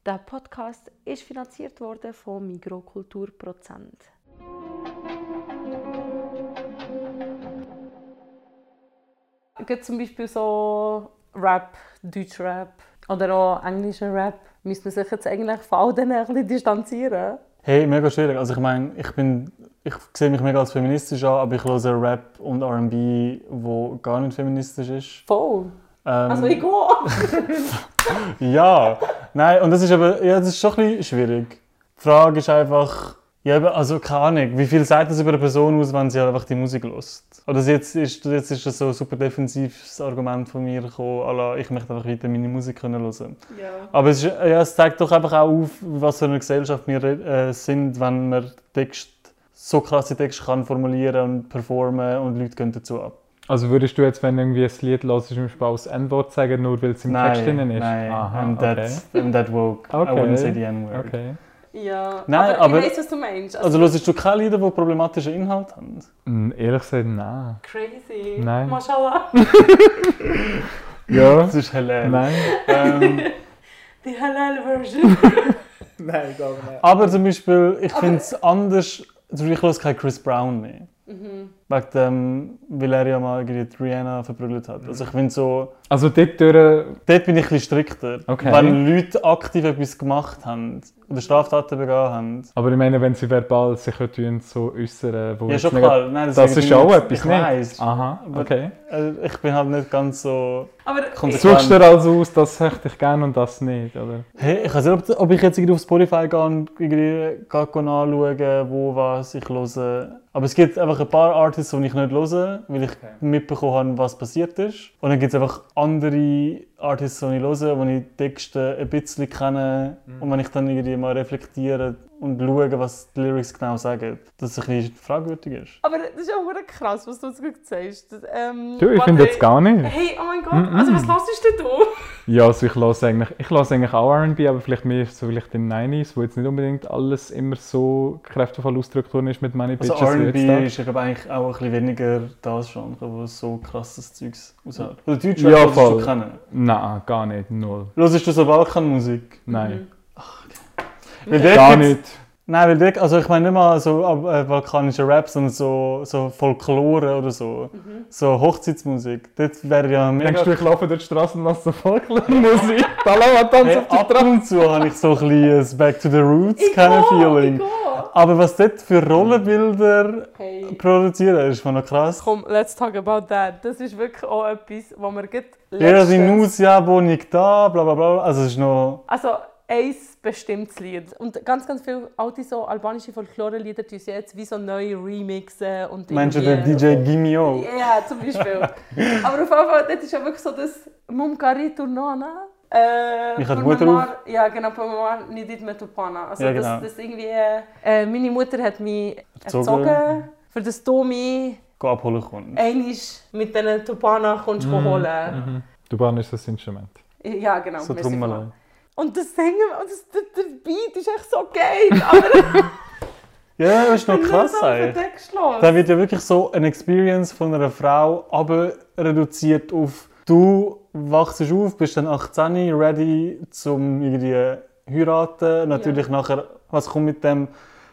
Der Podcast ist finanziert worden von Mikrokultur Prozent. Gibt zum Beispiel so Rap, Deutschrap oder auch englischer Rap, müsste man sich jetzt eigentlich von all denen ein bisschen distanzieren. Hey, mega schwierig. Also ich meine, ich bin, ich sehe mich mega als feministisch an, aber ich höre Rap und R&B, wo gar nicht feministisch ist. Voll. Ähm, Also ich gehe. (laughs) Ja, nein, und das ist aber, ja, das ist schon ein bisschen schwierig. Die Frage ist einfach, ja, also keine Ahnung, wie viel sagt das über eine Person aus, wenn sie halt einfach die Musik hört? Oder jetzt ist, jetzt ist das so ein super defensives Argument von mir gekommen, la, ich möchte einfach weiter meine Musik können hören. Ja. Aber es, ist, ja, es zeigt doch einfach auch auf, was für eine Gesellschaft wir äh, sind, wenn man Text, so krasse Texte kann formulieren und performen und Leute gehen dazu ab. Also würdest du jetzt, wenn irgendwie ein Lied hörst, zum Beispiel auch das N-Wort sagen, nur weil es im Text drin ist? nein, Aha, I'm, that, okay. I'm that woke. I Okay. wouldn't say the N-word. okay. Ja, Nein, aber, aber- ich weiß, was du meinst. Also hörst du keine Lieder, die problematische Inhalte haben? Hm, Ehrlich gesagt, nein. crazy. Nein. Mashallah. (laughs) Ja? Das ist hilarious. Nein. Ähm, (laughs) Die Halal-Version. (laughs) Nein, glaube nicht. aber zum Beispiel, ich finde es anders, zum Beispiel ich höre keinen Chris Brown mehr. mhm. Wegen dem, weil er ja mal irgendwie Rihanna verprügelt hat. Also ich finde so, Also dort durch... dort bin ich ein bisschen strikter. Okay. Wenn Leute aktiv etwas gemacht haben oder Straftaten begangen haben. Aber ich meine, wenn sie verbal sich so äußern, wo Ja, schon klar. Nein, Das deswegen ist bin auch etwas, ich nicht? weiss. Aha, Aber- okay. Äh, Ich bin halt nicht ganz so... Aber drauf Suchst du dir also aus, das möchte ich gerne und das nicht, oder? Hey, ich weiß nicht, ob, ob ich jetzt irgendwie auf Spotify gehe und irgendwie gehe anschauen, wo was ich höre. Aber es gibt einfach ein paar Artists, die ich nicht höre, weil ich mitbekommen habe, was passiert ist. Und dann gibt es einfach andere Artists, die ich höre, wo ich die Texte ein bisschen kenne. Und wenn ich dann irgendwie mal reflektiere und schaue, was die Lyrics genau sagen, dass es ein bisschen fragwürdig ist. aber das ist auch verdammt krass, was du jetzt gerade sagst. Das, Ähm, Du, ich finde jetzt gar nicht. Hey, oh mein Gott. Mm-mm. Also was hörst denn du? Ja, also ich höre eigentlich, ich höre eigentlich auch R&B, aber vielleicht mehr so vielleicht den 90s, wo jetzt nicht unbedingt alles immer so kräftevoll ausgedrückt worden ist mit Money Also Bitches jetzt R&B ist ja glaube ich, eigentlich auch ein bisschen weniger das Genre, wo so krasses Zeugs aushält. Oder Deutsch Ja, ja, du kennen. Nein, gar nicht, null. Hörst du so Balkanmusik? Nein, Weil dort gar nicht. Nein, weil dort, also ich meine nicht mal so äh, balkanische Rap, sondern so, so Folklore oder so. So Hochzeitsmusik. Dort wäre ja mega... Denkst du, ich laufe durch die Straße und lasse so Folklore-Musik? Da laufen Tanz Hey, auf die ab und zu habe ich so ein bisschen Back to the Roots Ich kind of gehe, Feeling. Aber was dort für Rollenbilder Hey. produzieren, ist noch krass. Komm, let's talk about that. Das ist wirklich auch etwas, wo wir gerade Ja, die letztens- Nus, ja, wohne ich da, bla bla bla. Also es ist noch... Also ein bestimmtes Lied. Und ganz, ganz viele alte so albanische Folklore-Lieder tun sie jetzt wie so neu remixen. Und Meinst du den DJ Gimio? Ja, zum Beispiel. (laughs) Aber auf jeden Fall, das ist ja wirklich so das Mumkari Turnana. Äh, Mich hat für Mutter Mamar- Ja, genau, für Mamar Nidit Metupana. Also Ja, das, genau. das irgendwie... Äh, meine Mutter hat mich Erzogen. erzogen, für das du mich Geh abholen kommst. einmal mit diesen Tupana kommst Mhm. holen. Mhm. Du Bahn ist das Instrument. Ja, genau. So merci Trommel. vielmals. Und das Singen, und das, der, der Beat ist echt so geil. Aber (laughs) Ja, das ist noch krass so. Da wird ja wirklich so eine Experience von einer Frau aber reduziert auf du wachst auf, bist dann 18, ready zum irgendwie heiraten, natürlich nachher was kommt mit dem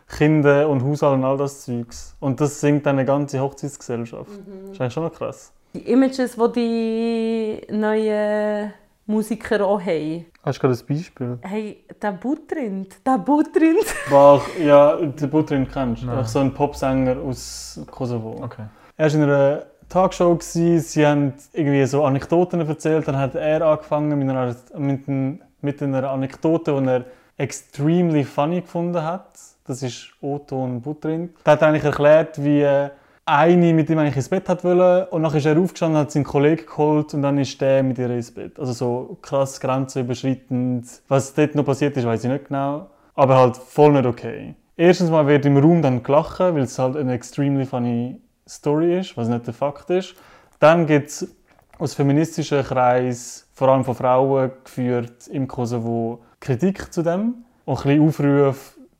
Kinder und Haushalt und all das Zeugs. Und das singt dann eine ganze Hochzeitsgesellschaft. Das ist eigentlich schon noch krass. Die Images, die die neuen Musiker auch haben. Hast du gerade ein Beispiel? Hey, der Butrind, der Butrind. Bach, (laughs) ja, den Butrin kennst du. So ein Popsänger aus Kosovo. Okay. Er war in einer Talkshow, gewesen. sie haben irgendwie so Anekdoten erzählt, dann hat er angefangen mit, einer, mit, einem, mit einer Anekdote, die er extremely funny gefunden hat. Das ist Otto und Butrin. Der hat eigentlich erklärt, wie äh, eine mit ihm eigentlich ins Bett hat wollen und dann ist er aufgestanden, hat seinen Kollegen geholt und dann ist der mit ihr ins Bett. Also so krass grenzüberschreitend. Was dort noch passiert ist, weiß ich nicht genau. Aber halt voll nicht okay. Erstens mal wird im Raum dann gelacht, weil es halt eine extremely funny Story ist, was nicht der Fakt ist. Dann gibt es aus feministischen Kreis, vor allem von Frauen geführt, im Kosovo Kritik zu dem und ein bisschen Aufrufe,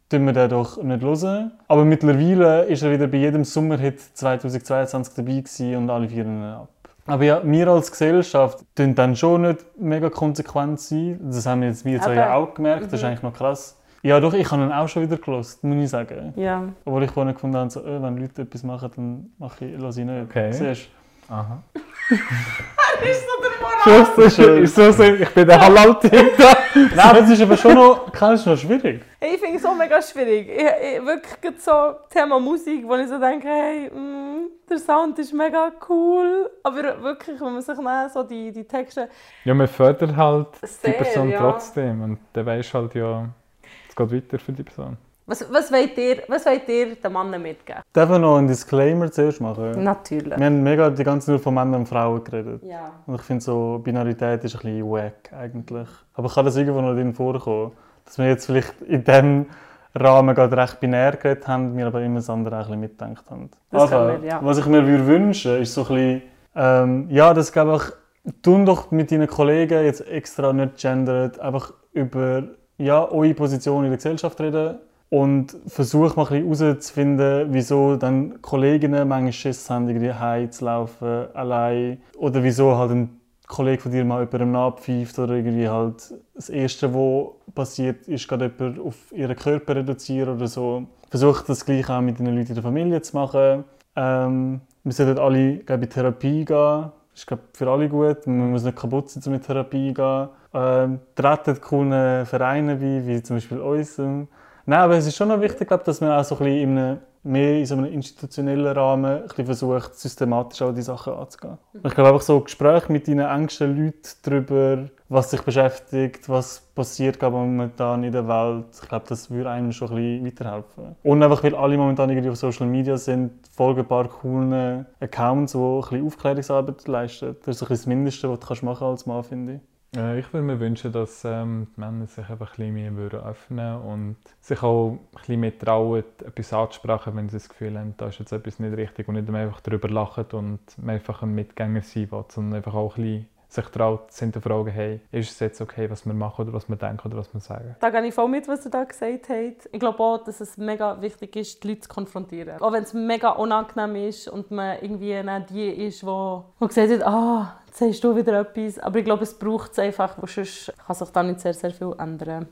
tun wir den doch nicht hören. Aber mittlerweile ist er wieder bei jedem Sommerhit 2022 dabei und alle feiern ihn ab. Aber ja, wir als Gesellschaft tun dann schon nicht mega konsequent sein. Das haben wir jetzt wir zwei ja auch gemerkt. Das ist eigentlich noch krass. Ja, doch, ich habe ihn auch schon wieder gelost, muss ich sagen. Ja. Obwohl ich vorhin gefunden habe, so, äh, wenn Leute etwas machen, dann mache ich, lasse ich nicht. Okay. Siehst Aha. Das (laughs) ist so der Ist so, so, ich bin der Halal-Typ da. (laughs) Nein, das ist aber schon noch, du, noch schwierig. Hey, ich finde es auch mega schwierig. Ich, ich, wirklich so Thema Musik, wo ich so denke, hey, mm, der Sound ist mega cool. Aber wirklich, wenn man sich dann so die, die Texte... Ja, man fördert halt Sehr, die Person ja. trotzdem. Und dann weisst halt ja, es geht weiter für die Person. Was, was, wollt ihr, was wollt ihr den Männern mitgeben? Darf ich noch einen Disclaimer zuerst machen? Natürlich. Wir haben mega die ganze Zeit nur von Männern und Frauen geredet. Ja. Und ich finde so, Binarität ist ein bisschen wack eigentlich. Aber kann das irgendwo noch drin vorkommen? Dass wir jetzt vielleicht in diesem Rahmen gerade recht binär geredet haben, wir aber immer das andere ein bisschen mitgedacht haben. Das können wir, ja. Was ich mir würde wünschen, ist so ein bisschen, ähm, ja, das glaube ich, tun doch mit deinen Kollegen jetzt extra nicht gendert, einfach über ja, eure Position in der Gesellschaft reden und versuch mal herauszufinden, wieso dann Kolleginnen manchmal Schiss haben, irgendwie heimzulaufen, allein. Oder wieso halt ein Kollege von dir mal jemandem nachpfeift oder irgendwie halt das Erste, was passiert, ist gerade jemand auf ihren Körper reduzieren oder so. Versucht das gleiche auch mit den Leuten in der Familie zu machen. Ähm, wir sollten alle glaube ich, in Therapie gehen. Das ist glaube ich, für alle gut. Man muss nicht kaputt sein, um in Therapie zu gehen. Ähm, treten coolen Vereine bei, wie zum Beispiel unserem. Nein, aber es ist schon noch wichtig, glaube ich, dass man auch so ein bisschen in einem, mehr in so einem institutionellen Rahmen ein bisschen versucht, systematisch auch die Sachen anzugehen. Ich glaube einfach so Gespräche mit deinen engsten Leuten darüber, was sich beschäftigt, was passiert gerade momentan in der Welt. Ich glaube, das würde einem schon ein bisschen weiterhelfen. Und einfach, weil alle momentan irgendwie auf Social Media sind, folgen ein paar coole Accounts, die ein bisschen Aufklärungsarbeit leisten. Das ist ein bisschen das Mindeste, was du kannst machen als Mann, finde ich. Äh, ich würde mir wünschen, dass ähm, die Männer sich einfach ein bisschen mehr würden öffnen und sich auch ein bisschen mehr trauen, etwas anzusprechen, wenn sie das Gefühl haben, da ist jetzt etwas nicht richtig und nicht einfach darüber lachen und einfach ein Mitgänger sein will, sondern einfach auch ein bisschen sich traut, zu hinterfragen, hey, ist es jetzt okay, was wir machen oder was wir denken oder was wir sagen. Da gehe ich voll mit, was ihr da gesagt habt. Ich glaube auch, dass es mega wichtig ist, die Leute zu konfrontieren. Auch wenn es mega unangenehm ist und man irgendwie nicht die ist, die, die gesagt hat, ah, jetzt sagst du wieder etwas. Aber ich glaube, es braucht es einfach, weil sonst kann sich da nicht sehr, sehr viel ändern.